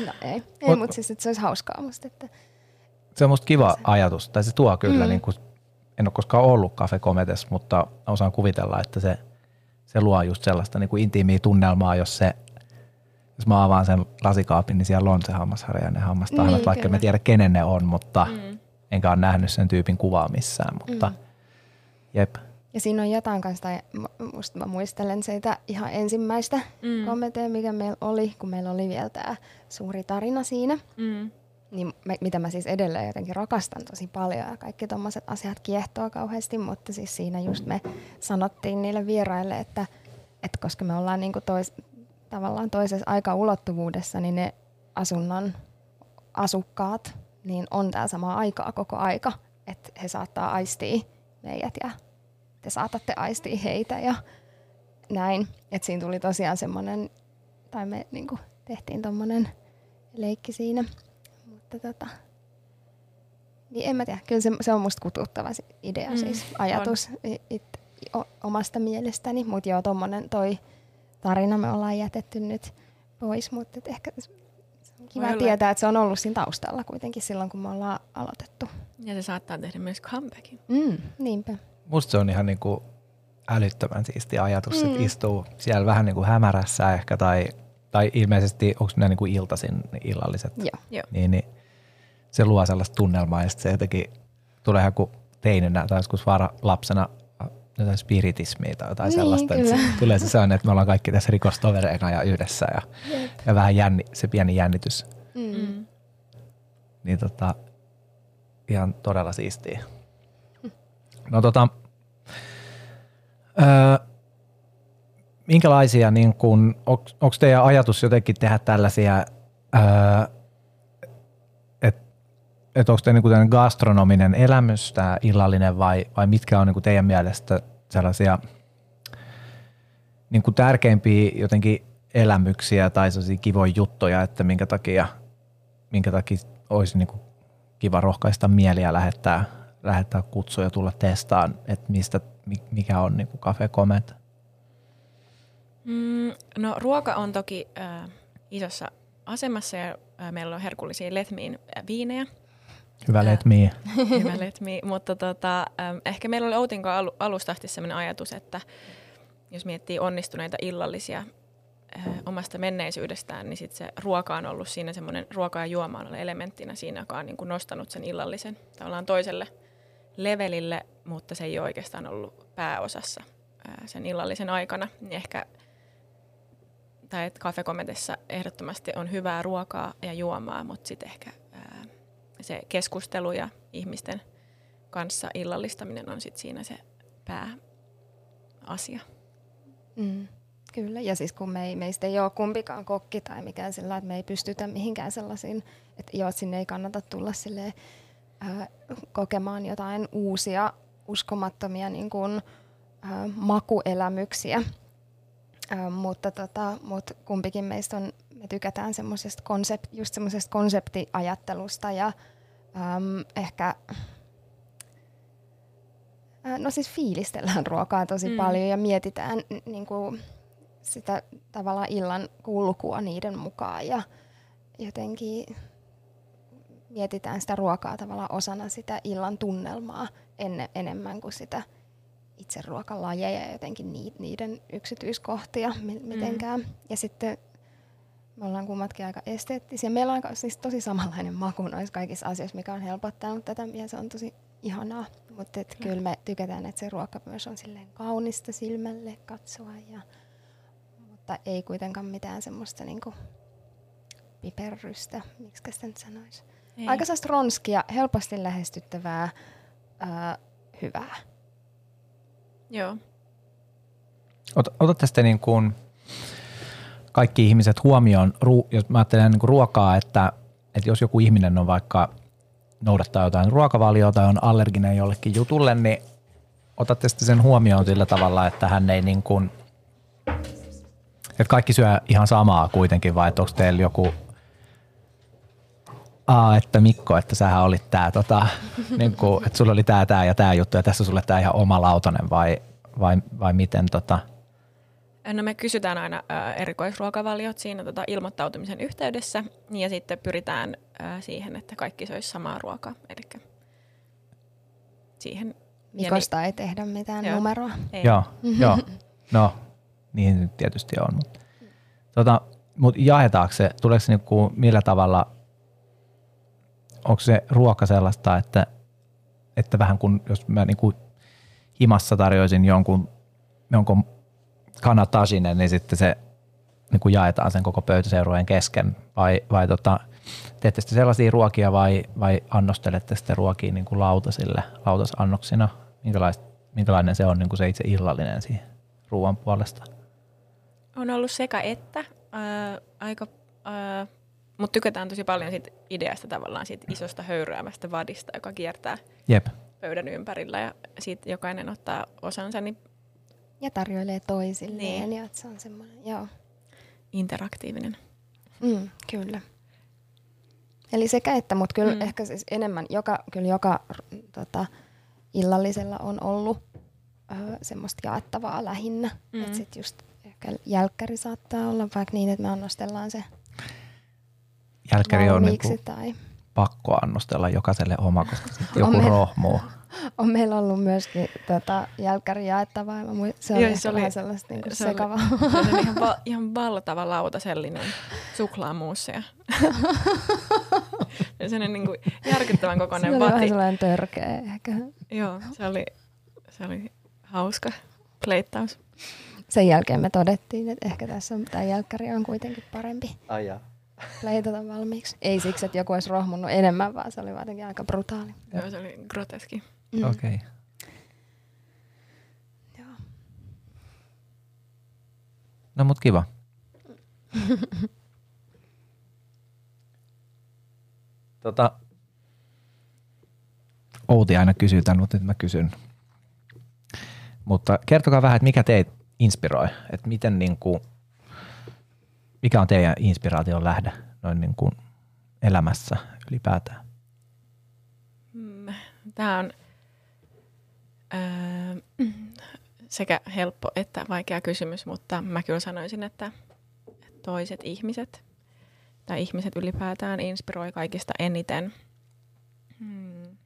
no ei, ei mutta siis että se olisi hauskaa musta. Että se on musta kiva se. ajatus, tai se tuo kyllä, mm. niin kuin, en ole koskaan ollut Cafe Cometes, mutta osaan kuvitella, että se, se luo just sellaista niin kuin intiimiä tunnelmaa, jos se jos mä avaan sen lasikaapin, niin siellä on se hammasharja ja ne hammastahnat, niin, vaikka mä tiedä kenen ne on, mutta mm. enkä ole nähnyt sen tyypin kuvaa missään, mutta mm. jep. Ja siinä on jotain kanssa, musta mä muistelen sitä ihan ensimmäistä mm. kommentteja, mikä meillä oli, kun meillä oli vielä tämä suuri tarina siinä. Mm. Niin me, mitä mä siis edelleen jotenkin rakastan tosi paljon ja kaikki tommoset asiat kiehtoo kauheasti, mutta siis siinä just me sanottiin niille vieraille, että, että koska me ollaan niinku tois, tavallaan toisessa aika-ulottuvuudessa, niin ne asunnon asukkaat niin on tää samaa aikaa koko aika, että he saattaa aistia meidät ja te saatatte aistia heitä ja näin. Että siinä tuli tosiaan semmoinen, tai me niin kuin, tehtiin tommonen leikki siinä. Mutta tota, niin en mä tiedä, kyllä se, se on musta kututtava idea, mm, siis ajatus it, it, o, omasta mielestäni. Mutta joo, tommonen toi tarina me ollaan jätetty nyt pois, mutta ehkä kiva Voi tietää, olla. että se on ollut siinä taustalla kuitenkin silloin, kun me ollaan aloitettu. Ja se saattaa tehdä myös comebackin. Mm, niinpä musta se on ihan niin kuin älyttömän siisti ajatus, mm. että istuu siellä vähän niin kuin hämärässä ehkä tai, tai ilmeisesti, onko ne niin kuin iltaisin illalliset, Joo. Niin, niin se luo sellaista tunnelmaa ja se jotenkin tulee ihan kuin teinenä tai joskus vara lapsena jotain spiritismia tai jotain niin, sellaista. Että tulee se sellainen, että me ollaan kaikki tässä rikostovereina ja yhdessä ja, ja vähän jänni, se pieni jännitys. Mm. Niin tota, ihan todella siistiä. No tota, öö, minkälaisia, niin kun, onko teidän ajatus jotenkin tehdä tällaisia, öö, että et onko teidän niin gastronominen elämys tämä illallinen vai, vai mitkä on niin teidän mielestä sellaisia niin tärkeimpiä jotenkin elämyksiä tai sellaisia kivoja juttuja, että minkä takia, minkä takia olisi niin kiva rohkaista mieliä lähettää lähettää kutsuja tulla testaan, että mistä, mikä on niin Cafe Comet? Mm, no ruoka on toki äh, isossa asemassa ja äh, meillä on herkullisia Letmiin äh, viinejä. Hyvä äh, Letmi. hyvä Letmi, mutta tota, äh, ehkä meillä oli Outinko al- alusta asti sellainen ajatus, että jos miettii onnistuneita illallisia äh, omasta menneisyydestään, niin sit se ruoka on ollut siinä semmoinen ruoka ja juoma on elementtinä siinä, joka on niin kuin nostanut sen illallisen tavallaan toiselle – levelille, mutta se ei oikeastaan ollut pääosassa sen illallisen aikana. Niin ehkä tai että kafekometessa ehdottomasti on hyvää ruokaa ja juomaa, mutta sitten ehkä se keskustelu ja ihmisten kanssa illallistaminen on sitten siinä se pääasia. Mm, kyllä, ja siis kun me ei, meistä ei ole kumpikaan kokki tai mikään sillä, että me ei pystytä mihinkään sellaisiin, että joo, sinne ei kannata tulla silleen äh, kokemaan jotain uusia uskomattomia niin kuin, äh, makuelämyksiä. Äh, mutta tota, mut kumpikin meistä on, me tykätään semmoisesta konsept, just semmoisesta konseptiajattelusta ja ähm, ehkä äh, no siis fiilistellään ruokaa tosi mm. paljon ja mietitään niin kuin, sitä tavallaan illan kulkua niiden mukaan ja jotenkin mietitään sitä ruokaa tavallaan osana sitä illan tunnelmaa enne, enemmän kuin sitä itse ruokalajeja ja jotenkin niiden yksityiskohtia mitenkään. Mm. Ja sitten me ollaan kummatkin aika esteettisiä. Meillä on siis tosi samanlainen maku noissa kaikissa asioissa, mikä on helpottanut tätä ja se on tosi ihanaa. Mutta mm. kyllä me tykätään, että se ruoka myös on silleen kaunista silmälle katsoa. Ja, mutta ei kuitenkaan mitään semmoista niinku piperrystä, miksi sitä nyt sanoisi. Ei. Aika sellaista ronskia, helposti lähestyttävää, ää, hyvää. Joo. Ot, otatte sitten niin kuin, kaikki ihmiset huomioon, jos mä ajattelen niin kuin ruokaa, että, että jos joku ihminen on vaikka noudattaa jotain ruokavaliota tai on allerginen jollekin jutulle, niin otatte sitten sen huomioon sillä tavalla, että hän ei niin kuin, että kaikki syö ihan samaa kuitenkin, vai että onko teillä joku Aa, että Mikko, että sähän olit tää, tota, niin kuin, että sulla oli tää, tää ja tää juttu ja tässä sulle tää ihan oma lautanen vai, vai, vai miten tota? No me kysytään aina ä, erikoisruokavaliot siinä tota, ilmoittautumisen yhteydessä ja sitten pyritään ä, siihen, että kaikki söisi samaa ruokaa. Eli siihen. Mikosta niin, ei tehdä mitään joo, numeroa. Ei. Joo, joo. No, niin tietysti on. Mutta tota, mut jaetaanko se, tuleeko se niinku millä tavalla, onko se ruoka sellaista, että, että vähän kun, jos mä niinku himassa tarjoisin jonkun, jonkun kanatasinen, niin sitten se niin kuin jaetaan sen koko pöytäseurueen kesken vai, vai tota, teette sitten sellaisia ruokia vai, vai annostelette sitten ruokia niin kuin lautasille, lautasannoksina? minkälainen se on niin kuin se itse illallinen siihen ruoan puolesta? On ollut sekä että. Ää, aika, ää, mutta tykätään tosi paljon siitä ideasta tavallaan siitä isosta höyräämästä vadista, joka kiertää Jep. pöydän ympärillä ja siitä jokainen ottaa osansa, niin ja tarjoilee toisilleen niin. ja että se on semmoinen, joo. Interaktiivinen. Mm, kyllä. Eli sekä että, mutta kyllä mm. ehkä siis enemmän, joka, kyllä joka tota, illallisella on ollut ö, semmoista jaettavaa lähinnä. Mm. Että sitten just ehkä jälkkäri saattaa olla vaikka niin, että me annostellaan se Jälkkäri on niinku tai... pakko annostella jokaiselle oma, koska joku on rohmuu. on meillä ollut myöskin tota, jälkkäri jaettavaa. Se oli, Joo, se oli sellaista niin se sekavaa. Oli, se oli ihan, va- ihan valtava lautasellinen suklaamuusi. Ja sellainen niin kuin järkyttävän kokoinen se vati. Se oli vähän sellainen törkeä ehkä. Joo, se oli, se oli hauska pleittaus. Sen jälkeen me todettiin, että ehkä tässä tämä jälkkäri on kuitenkin parempi. Ai jaa pleitata valmiiksi. Ei siksi, että joku olisi rohmunnut enemmän, vaan se oli jotenkin aika brutaali. Joo, se oli groteski. Mm. Okei. Okay. Joo. No mut kiva. tota, Outi aina kysyy tämän, mutta nyt mä kysyn. Mutta kertokaa vähän, että mikä teitä inspiroi, että miten niin kuin, mikä on teidän inspiraation lähde noin niin kuin elämässä ylipäätään? Mm, Tämä on öö, sekä helppo että vaikea kysymys, mutta mä kyllä sanoisin, että toiset ihmiset tai ihmiset ylipäätään inspiroi kaikista eniten. Hmm.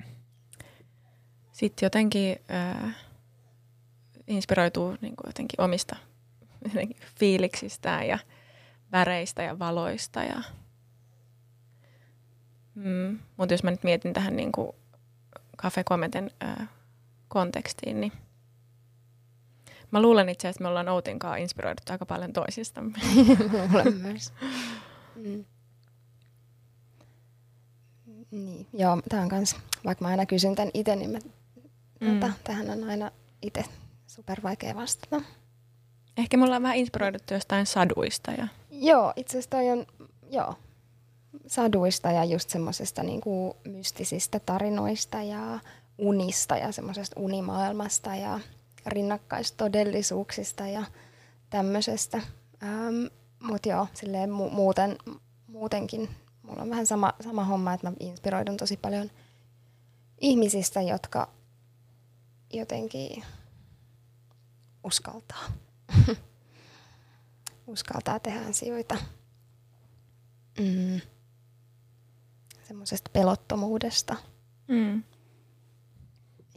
Sitten jotenkin äh, inspiroituu niin jotenkin omista jotenkin fiiliksistään ja väreistä ja valoista. Ja, mm, mutta jos mä nyt mietin tähän niin kuin Cafe Kometen äh, kontekstiin, niin mä luulen itse asiassa, että me ollaan Outinkaan inspiroidut aika paljon toisistamme. Luulen myös. Mm. Niin, joo, tämä on kans, vaikka mä aina kysyn tämän itse, niin mä, mm. tota, tähän on aina itse super vaikea vastata. Ehkä me ollaan vähän inspiroiduttu jostain saduista. Ja... Joo, itse asiassa toi on, joo, saduista ja just semmoisesta niinku mystisistä tarinoista ja unista ja semmoisesta unimaailmasta ja rinnakkaistodellisuuksista ja tämmöisestä. Ähm, Mutta joo, silleen mu- muuten, muutenkin mulla on vähän sama, sama homma, että mä inspiroidun tosi paljon ihmisistä, jotka jotenkin uskaltaa. uskaltaa tehdä asioita. Mm. Semmoisesta pelottomuudesta. Mm.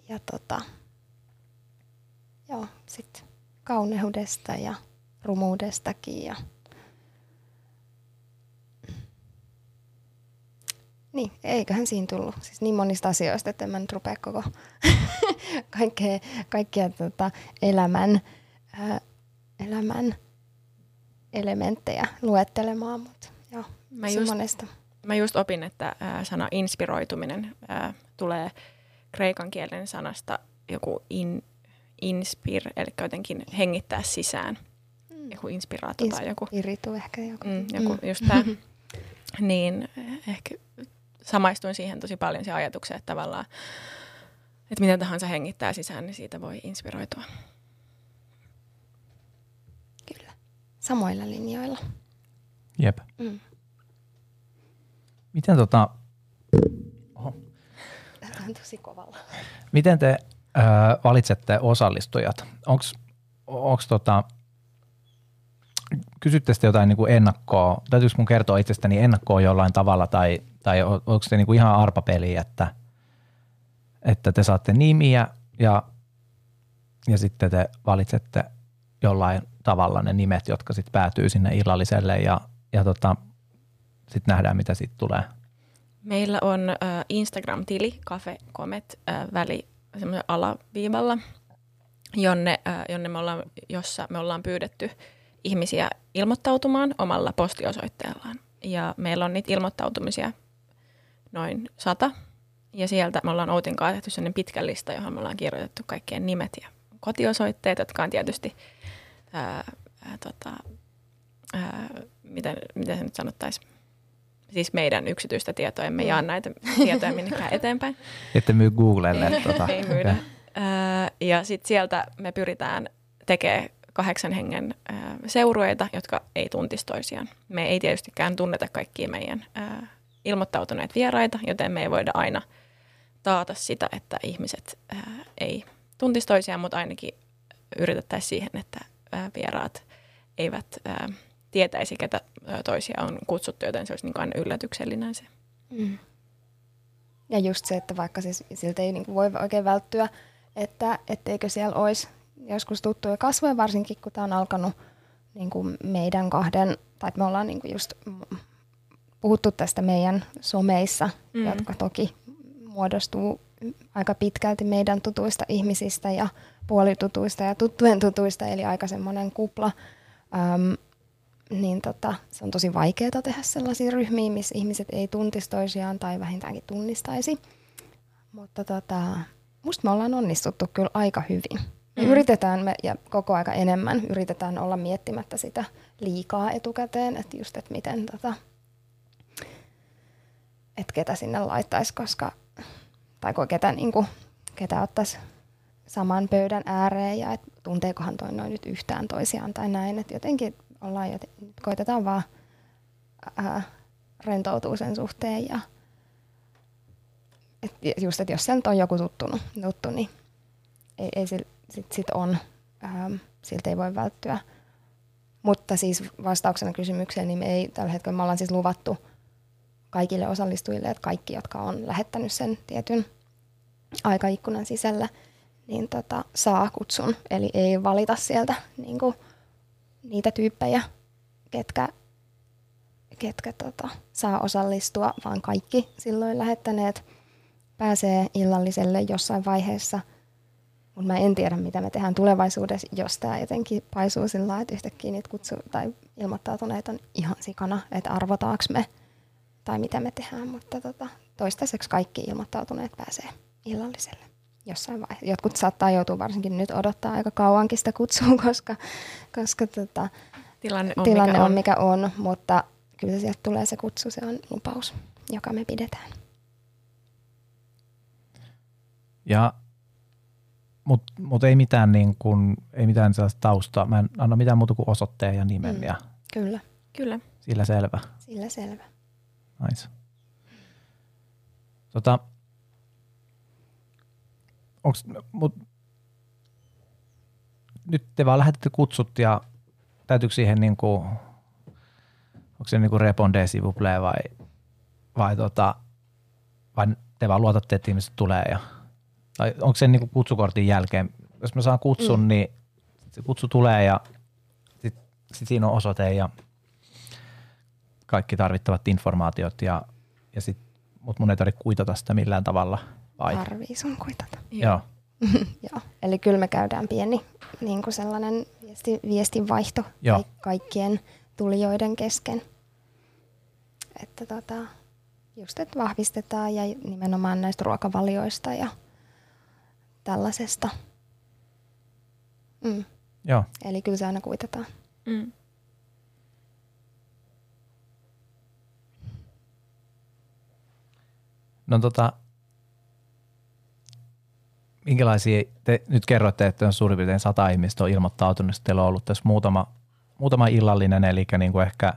Ja tota, joo, sit kauneudesta ja rumuudestakin ja Niin, eiköhän siinä tullut. Siis niin monista asioista, että en mä nyt rupea koko kaikkea, kaikkia tota elämän, ää, elämän elementtejä luettelemaan, mutta joo, mä just, monesta. Mä just opin, että ää, sana inspiroituminen ää, tulee kreikan kielen sanasta joku in, inspir, eli jotenkin hengittää sisään. Mm. joku inspiraatio tai joku. Inspiritu ehkä joku. Mm, joku mm. just tämä. niin ehkä samaistuin siihen tosi paljon se ajatukseen, että tavallaan, että mitä tahansa hengittää sisään, niin siitä voi inspiroitua. Kyllä. Samoilla linjoilla. Jep. Mm. Miten tota... Oho. Tämä on tosi kovalla. Miten te ö, valitsette osallistujat? Onko tota, kysytte sitten jotain niin kuin ennakkoa, täytyykö mun kertoa itsestäni ennakkoa jollain tavalla tai, tai onko se niin kuin ihan arpapeli, että, että te saatte nimiä ja, ja sitten te valitsette jollain tavalla ne nimet, jotka sitten päätyy sinne illalliselle ja, ja tota, sitten nähdään, mitä siitä tulee. Meillä on äh, Instagram-tili, Cafe Comet, äh, väli semmoisen alaviivalla, jonne, äh, jonne me ollaan, jossa me ollaan pyydetty ihmisiä ilmoittautumaan omalla postiosoitteellaan. Ja meillä on niitä ilmoittautumisia noin sata. Ja sieltä me ollaan Outin kanssa tehty sellainen pitkä lista, johon me ollaan kirjoitettu kaikkien nimet ja kotiosoitteet, jotka on tietysti, ää, ää, tota, ää, miten, miten se nyt sanottaisiin, siis meidän yksityistä tietoa, emme jaa näitä tietoja minnekään eteenpäin. Ette myy Googlelle. Tota. Ei myydä. Okay. Ja sitten sieltä me pyritään tekemään kahdeksan hengen seurueita, jotka ei tuntisi toisiaan. Me ei tietystikään tunneta kaikkia meidän ilmoittautuneet vieraita, joten me ei voida aina taata sitä, että ihmiset ei tuntisi toisiaan, mutta ainakin yritettäisiin siihen, että vieraat eivät tietäisi, ketä toisia on kutsuttu, joten se olisi niin aina yllätyksellinen se. Mm. Ja just se, että vaikka siis siltä ei niin voi oikein välttyä, että etteikö siellä olisi joskus tuttuja kasvoja, varsinkin kun tämä on alkanut niin kuin meidän kahden, tai me ollaan niin kuin just puhuttu tästä meidän someissa, mm. jotka toki muodostuu aika pitkälti meidän tutuista ihmisistä ja puolitutuista ja tuttujen tutuista, eli aika semmoinen kupla. Öm, niin tota, se on tosi vaikeaa tehdä sellaisia ryhmiä, missä ihmiset ei tuntisi toisiaan tai vähintäänkin tunnistaisi. Mutta tota, musta me ollaan onnistuttu kyllä aika hyvin. Me mm. yritetään me, ja koko aika enemmän yritetään olla miettimättä sitä liikaa etukäteen, että just, että miten tota, että ketä sinne laittaisi, koska, tai ketä, niin kuin, ketä ottaisi saman pöydän ääreen ja että tunteekohan toi noin nyt yhtään toisiaan tai näin, että jotenkin ollaan, joten, koitetaan vaan ää, rentoutua sen suhteen ja et just, että jos se nyt on joku tuttunut, tuttu, niin ei, ei sit, sit, sit on, ähm, siltä ei voi välttyä. Mutta siis vastauksena kysymykseen, niin me ei tällä hetkellä, me ollaan siis luvattu kaikille osallistujille, että kaikki, jotka on lähettänyt sen tietyn aikaikkunan sisällä, niin tota, saa kutsun. Eli ei valita sieltä niin kuin, niitä tyyppejä, ketkä, ketkä tota, saa osallistua, vaan kaikki silloin lähettäneet pääsee illalliselle jossain vaiheessa. Mutta mä en tiedä, mitä me tehdään tulevaisuudessa, jos tämä jotenkin paisuu sillä että yhtäkkiä niitä kutsu tai ilmoittautuneet on ihan sikana, että arvotaanko me tai mitä me tehdään. Mutta tota, toistaiseksi kaikki ilmoittautuneet pääsee illalliselle jossain vaiheessa. Jotkut saattaa joutua varsinkin nyt odottaa aika kauankin sitä kutsua, koska, koska tota, tilanne, on, tilanne mikä on, on mikä on, mutta kyllä sieltä tulee se kutsu, se on lupaus, joka me pidetään. Ja, mutta mut ei mitään, niin kun, ei mitään sellaista taustaa. Mä en anna mitään muuta kuin osoitteen ja nimen. Mm, ja kyllä. Kyllä. Sillä selvä. Sillä selvä. Nice. Tota, onks, mut, nyt te vaan lähetätte kutsut ja täytyykö siihen niin kuin, onko se niin kuin reponde vai, vai, tota, vai te vaan luotatte, että ihmiset tulee ja tai onko se niin kutsukortin jälkeen, jos mä saan kutsun, mm. niin se kutsu tulee ja sitten sit siinä on osoite ja kaikki tarvittavat informaatiot ja, ja sit, mutta mun ei tarvitse kuitata sitä millään tavalla. Vai? Tarvii sun kuitata. Joo. Joo. Eli kyllä me käydään pieni niin kuin sellainen viesti, viestinvaihto Joo. kaikkien tulijoiden kesken. Että tota, just, että vahvistetaan ja nimenomaan näistä ruokavalioista ja tällaisesta. Mm. Joo. Eli kyllä se aina kuitataan. Mm. No tota, minkälaisia, te nyt kerroitte, että on suurin piirtein sata ihmistä on ilmoittautunut, että teillä on ollut tässä muutama, muutama illallinen, eli niin kuin ehkä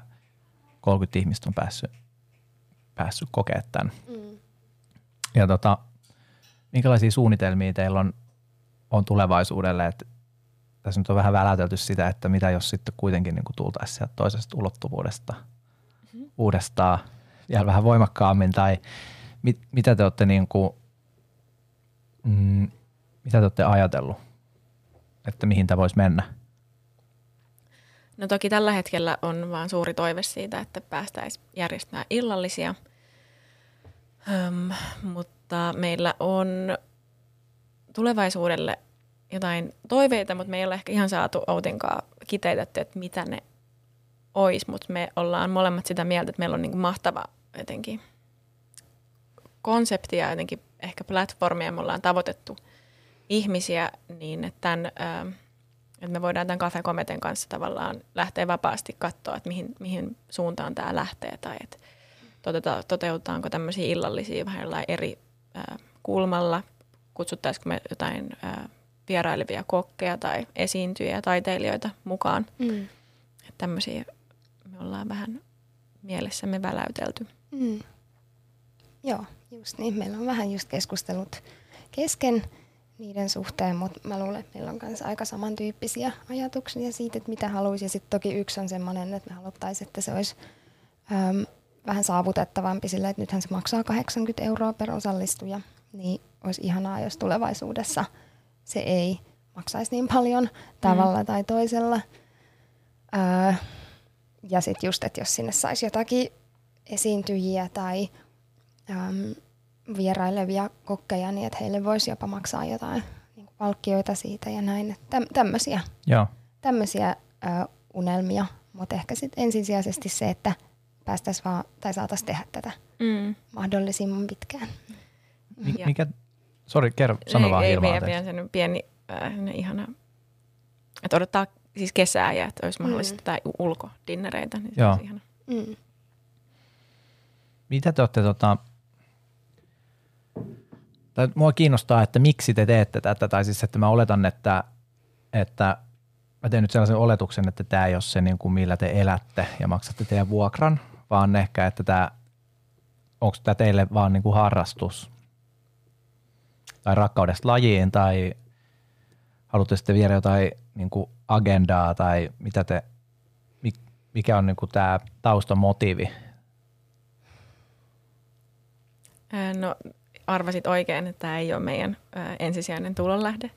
30 ihmistä on päässyt, päässyt kokemaan tämän. Mm. Ja tota, minkälaisia suunnitelmia teillä on, on tulevaisuudelle, että tässä nyt on vähän välätelty sitä, että mitä jos sitten kuitenkin niin kuin tultaisiin sieltä toisesta ulottuvuudesta mm-hmm. uudestaan vielä vähän voimakkaammin, tai mit, mitä te olette niin kuin, mm, mitä te olette ajatellut, että mihin tämä voisi mennä? No toki tällä hetkellä on vaan suuri toive siitä, että päästäisiin järjestämään illallisia, Öm, mutta meillä on tulevaisuudelle jotain toiveita, mutta me ei ole ehkä ihan saatu Outinkaan kiteytetty, että mitä ne olisi, mutta me ollaan molemmat sitä mieltä, että meillä on niin mahtava jotenkin konsepti ja jotenkin ehkä platformia, me ollaan tavoitettu ihmisiä niin, että, tämän, että me voidaan tämän Cafe Kometen kanssa tavallaan lähteä vapaasti katsoa, että mihin, mihin suuntaan tämä lähtee tai että toteutetaanko tämmöisiä illallisia vähän eri kulmalla, kutsuttaisiko me jotain vierailevia kokkeja tai esiintyjiä, taiteilijoita mukaan. Mm. Että tämmöisiä me ollaan vähän mielessämme väläytelty. Mm. Joo, just niin. Meillä on vähän just keskustelut kesken niiden suhteen, mutta mä luulen, että meillä on myös aika samantyyppisiä ajatuksia siitä, että mitä haluaisi. Ja sitten toki yksi on semmoinen, että me haluttaisiin, että se olisi äm, vähän saavutettavampi sillä, että nythän se maksaa 80 euroa per osallistuja, niin olisi ihanaa, jos tulevaisuudessa – se ei maksaisi niin paljon tavalla mm. tai toisella. Öö, ja sitten just, että jos sinne saisi jotakin esiintyjiä tai äm, vierailevia kokkeja, niin että heille voisi jopa maksaa jotain niin palkkioita siitä ja näin. Täm, tämmöisiä, Joo. tämmöisiä ö, unelmia, mutta ehkä sitten ensisijaisesti se, että päästäisiin vaan tai saataisiin tehdä tätä mm. mahdollisimman pitkään. Mikä, Sori, kerro, sano ei, vaan Ei, vielä, vielä sen pieni, äh, ihana, että odottaa siis kesää ja että olisi mahdollista mm. ulkodinnereitä, niin Joo. se olisi ihana. Mm. Mitä te olette, tota, tai mua kiinnostaa, että miksi te teette tätä, tai siis että mä oletan, että, että mä teen nyt sellaisen oletuksen, että tämä ei ole se, niin kuin millä te elätte ja maksatte teidän vuokran, vaan ehkä, että tämä, onko tämä teille vaan niin kuin harrastus tai rakkaudesta lajiin tai haluatte sitten viedä jotain niin kuin agendaa tai mitä te, mikä on niin kuin tämä taustamotiivi? No arvasit oikein, että tämä ei ole meidän ensisijainen tulonlähde.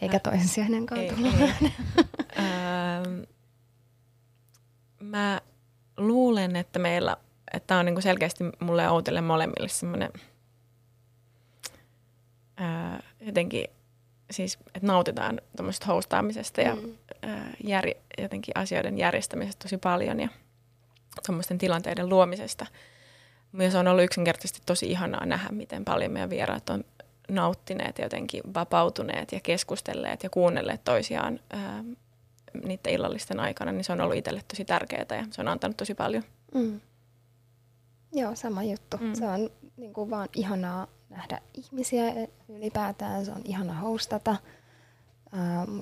Eikä toissijainenkaan ei, tulonlähde. mä luulen, että meillä, että on niin kuin selkeästi mulle ja Outille molemmille semmoinen – jotenkin siis, että nautitaan tuommoisesta hostaamisesta ja mm. ää, jär, jotenkin asioiden järjestämisestä tosi paljon ja tuommoisten tilanteiden luomisesta. Se on ollut yksinkertaisesti tosi ihanaa nähdä, miten paljon meidän vieraat on nauttineet ja jotenkin vapautuneet ja keskustelleet ja kuunnelleet toisiaan ää, niiden illallisten aikana, niin se on ollut itselle tosi tärkeää ja se on antanut tosi paljon. Mm. Joo, sama juttu. Mm. Se on niin kuin vaan ihanaa nähdä ihmisiä ylipäätään. Se on ihana hostata. Ähm,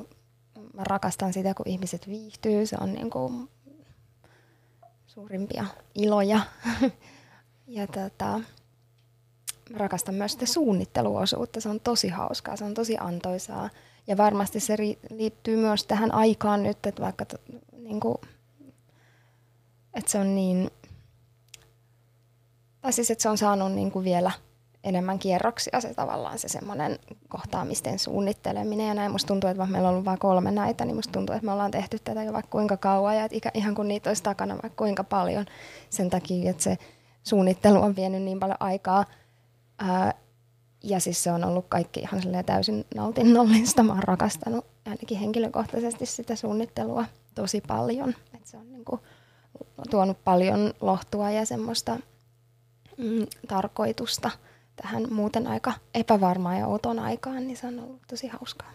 mä rakastan sitä, kun ihmiset viihtyy. Se on niin kuin suurimpia iloja. ja tota, rakastan myös sitä suunnitteluosuutta. Se on tosi hauskaa, se on tosi antoisaa. Ja varmasti se liittyy myös tähän aikaan nyt, että vaikka to, niin kuin, että se on niin, tai siis että se on saanut niin kuin vielä – enemmän kierroksia se tavallaan se semmoinen kohtaamisten suunnitteleminen ja näin. Musta tuntuu, että vaikka meillä on ollut vain kolme näitä, niin musta tuntuu, että me ollaan tehty tätä jo vaikka kuinka kauan ja että ihan kun niitä olisi takana vaikka kuinka paljon sen takia, että se suunnittelu on vienyt niin paljon aikaa. Ää, ja siis se on ollut kaikki ihan täysin nautinnollista. Mä oon rakastanut ainakin henkilökohtaisesti sitä suunnittelua tosi paljon. Et se on niinku tuonut paljon lohtua ja semmoista mm, tarkoitusta – tähän muuten aika epävarmaan ja outon aikaan, niin se on ollut tosi hauskaa.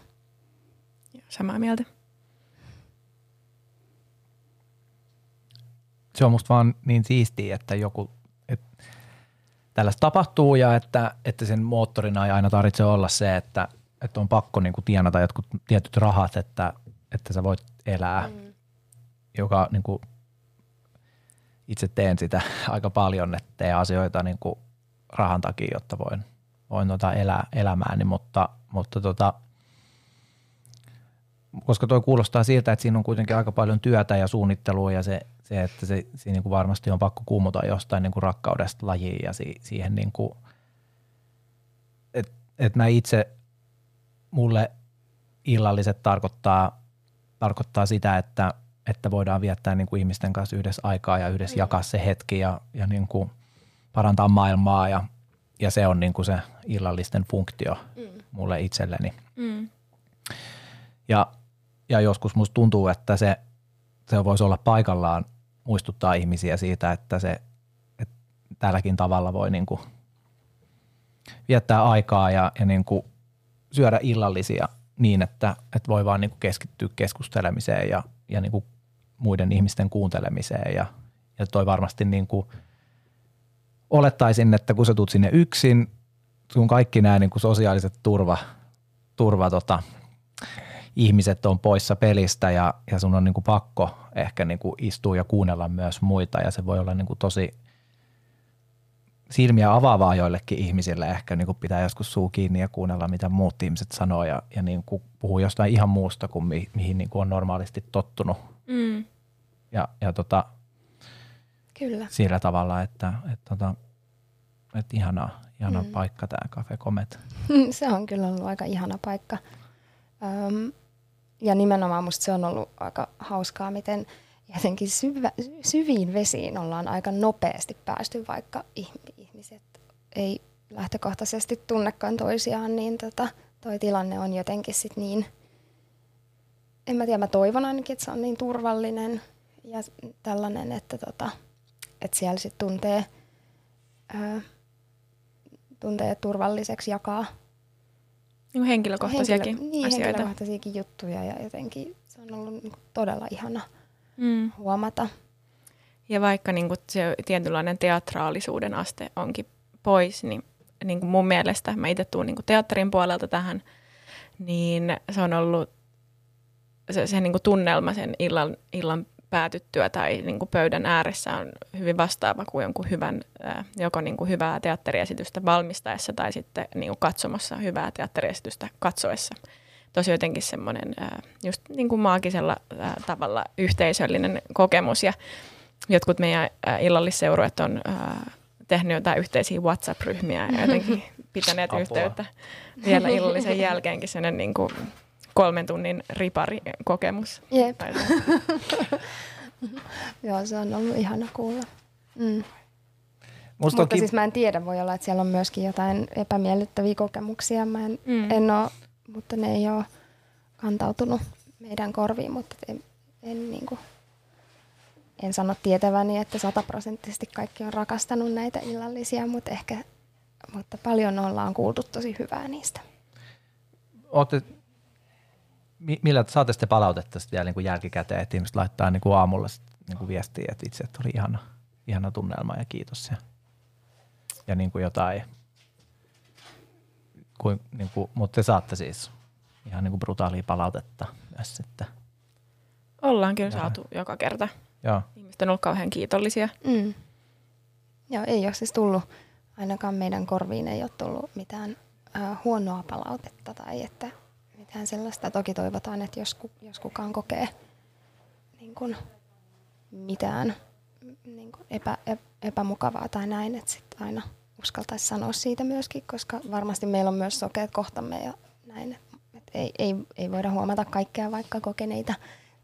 Samaa mieltä. se on musta vaan niin siistiä, että joku, tällaista tapahtuu ja että, että sen moottorina ei aina tarvitse olla se, että, että on pakko niin kuin tienata jotkut tietyt rahat, että, että sä voit elää, mm. joka niin kuin, itse teen sitä aika paljon, että teen asioita niin kuin rahan takia, jotta voin, voin tota elää elämääni, mutta, mutta tota, koska tuo kuulostaa siltä, että siinä on kuitenkin aika paljon työtä ja suunnittelua ja se, se että se, siinä niin kuin varmasti on pakko kuumuta jostain niin kuin rakkaudesta lajiin ja si, siihen niin kuin, että et mä itse, mulle illalliset tarkoittaa, tarkoittaa sitä, että, että voidaan viettää niin kuin ihmisten kanssa yhdessä aikaa ja yhdessä mm. jakaa se hetki ja, ja niin kuin parantaa maailmaa ja, ja se on niin kuin se illallisten funktio mm. mulle itselleni. Mm. Ja, ja joskus musta tuntuu, että se, se voisi olla paikallaan muistuttaa ihmisiä siitä, että se että tälläkin tavalla voi niin kuin viettää aikaa ja, ja niin kuin syödä illallisia niin, että, että voi vaan niin kuin keskittyä keskustelemiseen ja, ja niin kuin muiden ihmisten kuuntelemiseen. Ja, ja toi varmasti niin kuin olettaisin, että kun sä tulet sinne yksin, sun kaikki nämä niin kuin sosiaaliset turva, turva tota, ihmiset on poissa pelistä ja, ja sun on niin kuin pakko ehkä niin kuin istua ja kuunnella myös muita ja se voi olla niin kuin tosi silmiä avaavaa joillekin ihmisille ehkä niin kuin pitää joskus suu kiinni ja kuunnella mitä muut ihmiset sanoo ja, ja niin kuin puhuu jostain ihan muusta kuin mi, mihin niin kuin on normaalisti tottunut. Mm. Ja, ja tota, Kyllä. sillä tavalla, että, että, tota, että ihana, ihana mm. paikka tämä Cafe Comet. Se on kyllä ollut aika ihana paikka. Öm, ja nimenomaan musta se on ollut aika hauskaa, miten jotenkin syvä, syviin vesiin ollaan aika nopeasti päästy, vaikka ihmiset ei lähtökohtaisesti tunnekaan toisiaan, niin tota, toi tilanne on jotenkin sit niin, en mä tiedä, mä toivon ainakin, että se on niin turvallinen ja tällainen, että, tota, että siellä sitten tuntee, tuntee turvalliseksi jakaa niin henkilökohtaisiakin Henkilö, niin, asioita. henkilökohtaisiakin juttuja ja jotenkin se on ollut niin kuin todella ihana mm. huomata. Ja vaikka niin kuin se tietynlainen teatraalisuuden aste onkin pois, niin, niin kuin mun mielestä, mä itse tuun niin kuin teatterin puolelta tähän, niin se on ollut se, se niin kuin tunnelma sen illan, illan päätyttyä tai niin kuin pöydän ääressä on hyvin vastaava kuin jonkun hyvän, joko niin kuin hyvää teatteriesitystä valmistaessa tai sitten niin kuin katsomassa hyvää teatteriesitystä katsoessa. Tosi jotenkin semmoinen just niin kuin maagisella tavalla yhteisöllinen kokemus ja jotkut meidän illallisseurueet on tehnyt jotain yhteisiä WhatsApp-ryhmiä ja jotenkin pitäneet Apua. yhteyttä vielä illallisen jälkeenkin sellainen niin kuin kolmen tunnin riparikokemus. Jep. Joo, se on ollut ihana kuulla. Mm. Musta Mutta ki- siis mä en tiedä, voi olla, että siellä on myöskin jotain epämiellyttäviä kokemuksia. Mä en, mm. en ole, mutta ne ei ole kantautunut meidän korviin, mutta en, en, niin kuin, en sano tietäväni, että sataprosenttisesti kaikki on rakastanut näitä illallisia, mutta ehkä mutta paljon ollaan kuultu tosi hyvää niistä. Olette millä saatte sitten palautetta sitten vielä niin kuin jälkikäteen, että ihmiset laittaa niin kuin aamulla niin kuin viestiä, että itse että oli ihana, ihana tunnelma ja kiitos. Ja, ja niin kuin jotain, kuin, niin kuin, mutta te saatte siis ihan niin kuin brutaalia palautetta myös sitten. Ollaan kyllä ja. saatu joka kerta. Joo. Ihmiset on ollut kauhean kiitollisia. Mm. Joo, ei ole siis tullut, ainakaan meidän korviin ei ole tullut mitään äh, huonoa palautetta tai että mitään sellaista. Toki toivotaan, että jos, jos kukaan kokee niin kuin mitään niin kuin epä, epämukavaa tai näin, että sitten aina uskaltaisi sanoa siitä myöskin, koska varmasti meillä on myös sokeet kohtamme ja näin. Et ei, ei, ei voida huomata kaikkea, vaikka kokeneita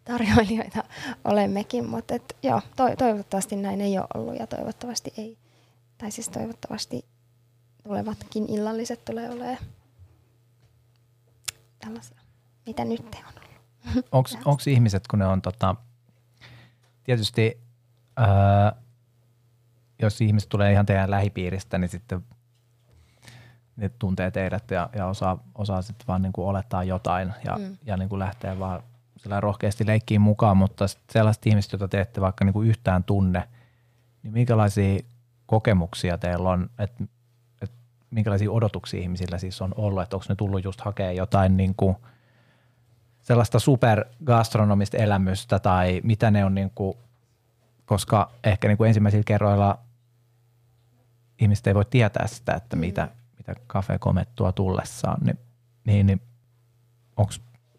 tarjoilijoita olemmekin, mutta et, joo, to, toivottavasti näin ei ole ollut ja toivottavasti ei, tai siis toivottavasti tulevatkin illalliset tulee olemaan tällaisia, mitä nyt on ollut. Onko ihmiset, kun ne on tota, tietysti, ää, jos ihmiset tulee ihan teidän lähipiiristä, niin sitten ne tuntee teidät ja, ja osaa, osaa sitten vaan niin kuin olettaa jotain ja, mm. ja niin kuin lähtee vaan sillä rohkeasti leikkiin mukaan, mutta sellaiset ihmiset, joita te ette vaikka niin kuin yhtään tunne, niin minkälaisia kokemuksia teillä on, että minkälaisia odotuksia ihmisillä siis on ollut, että onko ne tullut just hakea jotain niin kuin sellaista supergastronomista elämystä tai mitä ne on, niin kuin, koska ehkä niin kuin ensimmäisillä kerroilla ihmiset ei voi tietää sitä, että mitä, mitä Cafe Comet tuo tullessaan, niin, niin, niin onko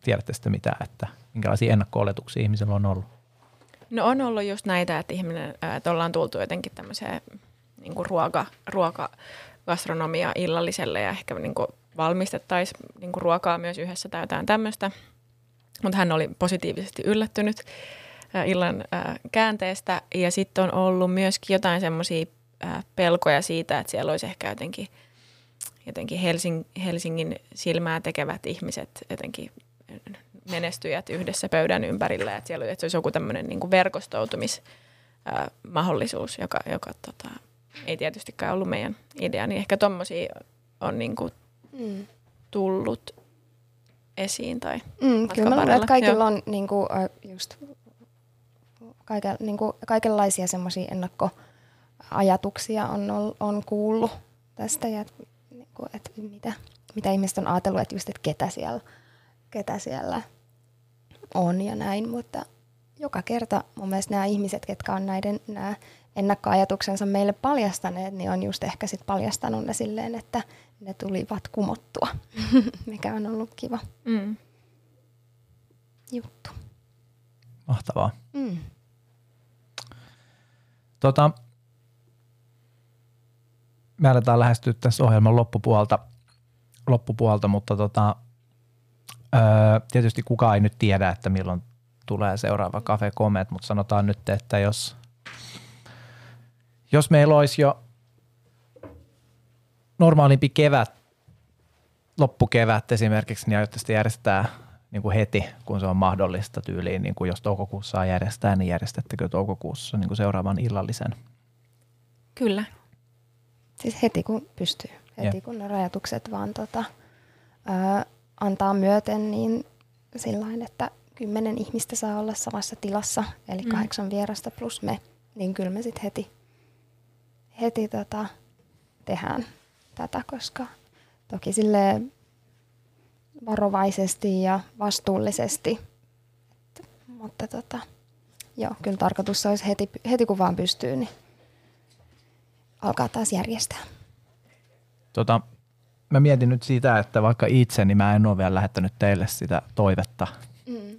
tiedätte sitten mitään, että minkälaisia ennakko-oletuksia ihmisillä on ollut? No on ollut just näitä, että ihminen, että ollaan tultu jotenkin tämmöiseen niin kuin ruoka, ruoka, gastronomia illalliselle ja ehkä niin kuin valmistettaisiin niin kuin ruokaa myös yhdessä tai jotain tämmöistä. Mutta hän oli positiivisesti yllättynyt illan käänteestä ja sitten on ollut myöskin jotain semmoisia pelkoja siitä, että siellä olisi ehkä jotenkin, jotenkin Helsing, Helsingin silmää tekevät ihmiset jotenkin menestyjät yhdessä pöydän ympärillä, että siellä että se olisi joku tämmöinen niin verkostoitumismahdollisuus, joka, joka tota, ei tietystikään ollut meidän idea, niin ehkä tommosia on niin kuin mm. tullut esiin tai mm, Kyllä mä luulen, että kaikilla Joo. on niin kuin, just kaiken, niin kuin, kaikenlaisia semmoisia ennakkoajatuksia on, on kuullut tästä ja niin kuin, että mitä, mitä ihmiset on ajatellut, että just, että ketä siellä, ketä siellä on ja näin, mutta joka kerta mun mielestä nämä ihmiset, ketkä on näiden nämä ennakkoajatuksensa meille paljastaneet, niin on just ehkä sit paljastanut ne silleen, että ne tulivat kumottua, mikä on ollut kiva mm. juttu. Mahtavaa. Mm. Tota, me aletaan lähestyä tässä ohjelman loppupuolta, loppupuolta mutta tota, öö, tietysti kukaan ei nyt tiedä, että milloin tulee seuraava Cafe Comet, mutta sanotaan nyt, että jos, jos meillä olisi jo normaalimpi kevät, loppukevät esimerkiksi, niin aiottaisiin järjestää niin kuin heti, kun se on mahdollista tyyliin, niin kuin jos toukokuussa saa järjestää, niin järjestettekö toukokuussa niin kuin seuraavan illallisen? Kyllä. Siis heti kun pystyy, heti ja. kun ne rajoitukset vaan tota, ö, antaa myöten, niin sillä että kymmenen ihmistä saa olla samassa tilassa, eli mm. kahdeksan vierasta plus me, niin kyllä me sitten heti, heti tota, tehdään tätä, koska toki sille varovaisesti ja vastuullisesti, Et, mutta tota, joo, kyllä tarkoitus olisi heti, heti kun vaan pystyy, niin alkaa taas järjestää. Tota, mä mietin nyt sitä, että vaikka itse, niin mä en ole vielä lähettänyt teille sitä toivetta mm.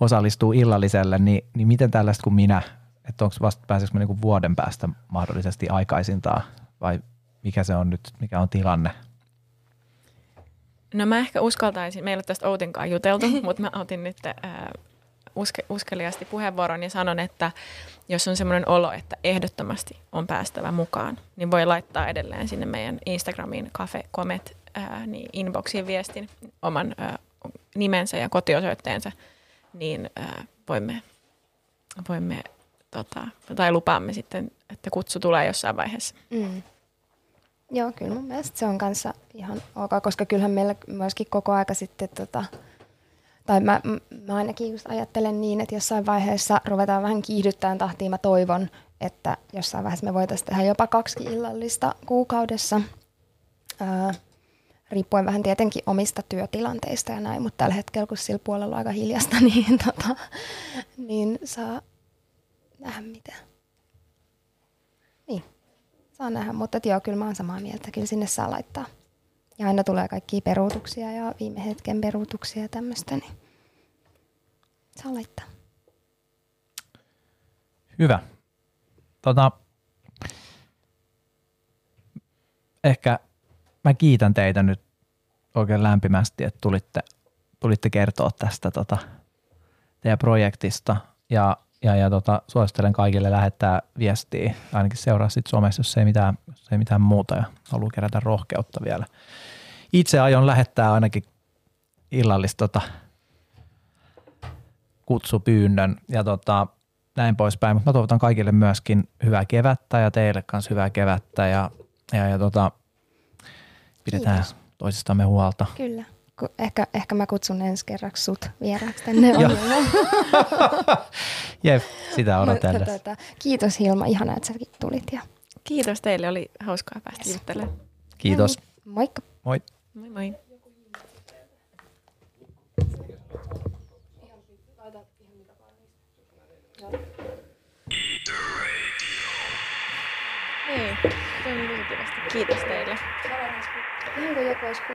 osallistuu illalliselle, niin, niin miten tällaista kuin minä, että onko vasta pääseekö niinku vuoden päästä mahdollisesti aikaisintaan vai mikä se on nyt, mikä on tilanne? No mä ehkä uskaltaisin, meillä ei ole tästä Outinkaan juteltu, mutta mä otin nyt äh, uske, uskeliasti puheenvuoron ja sanon, että jos on semmoinen olo, että ehdottomasti on päästävä mukaan, niin voi laittaa edelleen sinne meidän Instagramiin Cafe Comet äh, niin inboxiin viestin oman äh, nimensä ja kotiosoitteensa, niin äh, voimme, voimme tota, tai lupaamme sitten, että kutsu tulee jossain vaiheessa. Mm. Joo, kyllä mun mielestä se on kanssa ihan ok, koska kyllähän meillä myöskin koko aika sitten, tota, tai mä, mä ainakin just ajattelen niin, että jossain vaiheessa ruvetaan vähän kiihdyttämään tahtiin. Mä toivon, että jossain vaiheessa me voitaisiin tehdä jopa kaksi illallista kuukaudessa. Ää, riippuen vähän tietenkin omista työtilanteista ja näin, mutta tällä hetkellä, kun sillä puolella on aika hiljasta, niin, tota, niin saa nähdä mitä. Niin, saa nähdä, mutta joo, kyllä mä oon samaa mieltä, kyllä sinne saa laittaa. Ja aina tulee kaikkia peruutuksia ja viime hetken peruutuksia ja tämmöistä, niin saa laittaa. Hyvä. Tota, ehkä mä kiitän teitä nyt oikein lämpimästi, että tulitte, tulitte kertoa tästä tota, teidän projektista ja, ja, ja tota, suosittelen kaikille lähettää viestiä, ainakin seuraa sitten somessa, jos ei mitään, jos ei mitään muuta ja haluaa kerätä rohkeutta vielä. Itse aion lähettää ainakin illallista tota, kutsupyynnön ja tota, näin poispäin, mutta mä toivotan kaikille myöskin hyvää kevättä ja teille kanssa hyvää kevättä ja, ja, ja tota, pidetään Kiitos. toisistamme huolta. Kyllä. Ehkä, ehkä mä kutsun ensi kerraksi sut vieraaksi tänne ohjelmaan. Jep, sitä Mutta odotellessa. tota, kiitos Hilma, ihana, että säkin tulit. Ja Kiitos teille, oli hauskaa päästä Yes. juttelemaan. Kiitos. moikka! Moi. Moi moi. Niin, toimi tosi kivasti. Kiitos teille. Onko joku olisi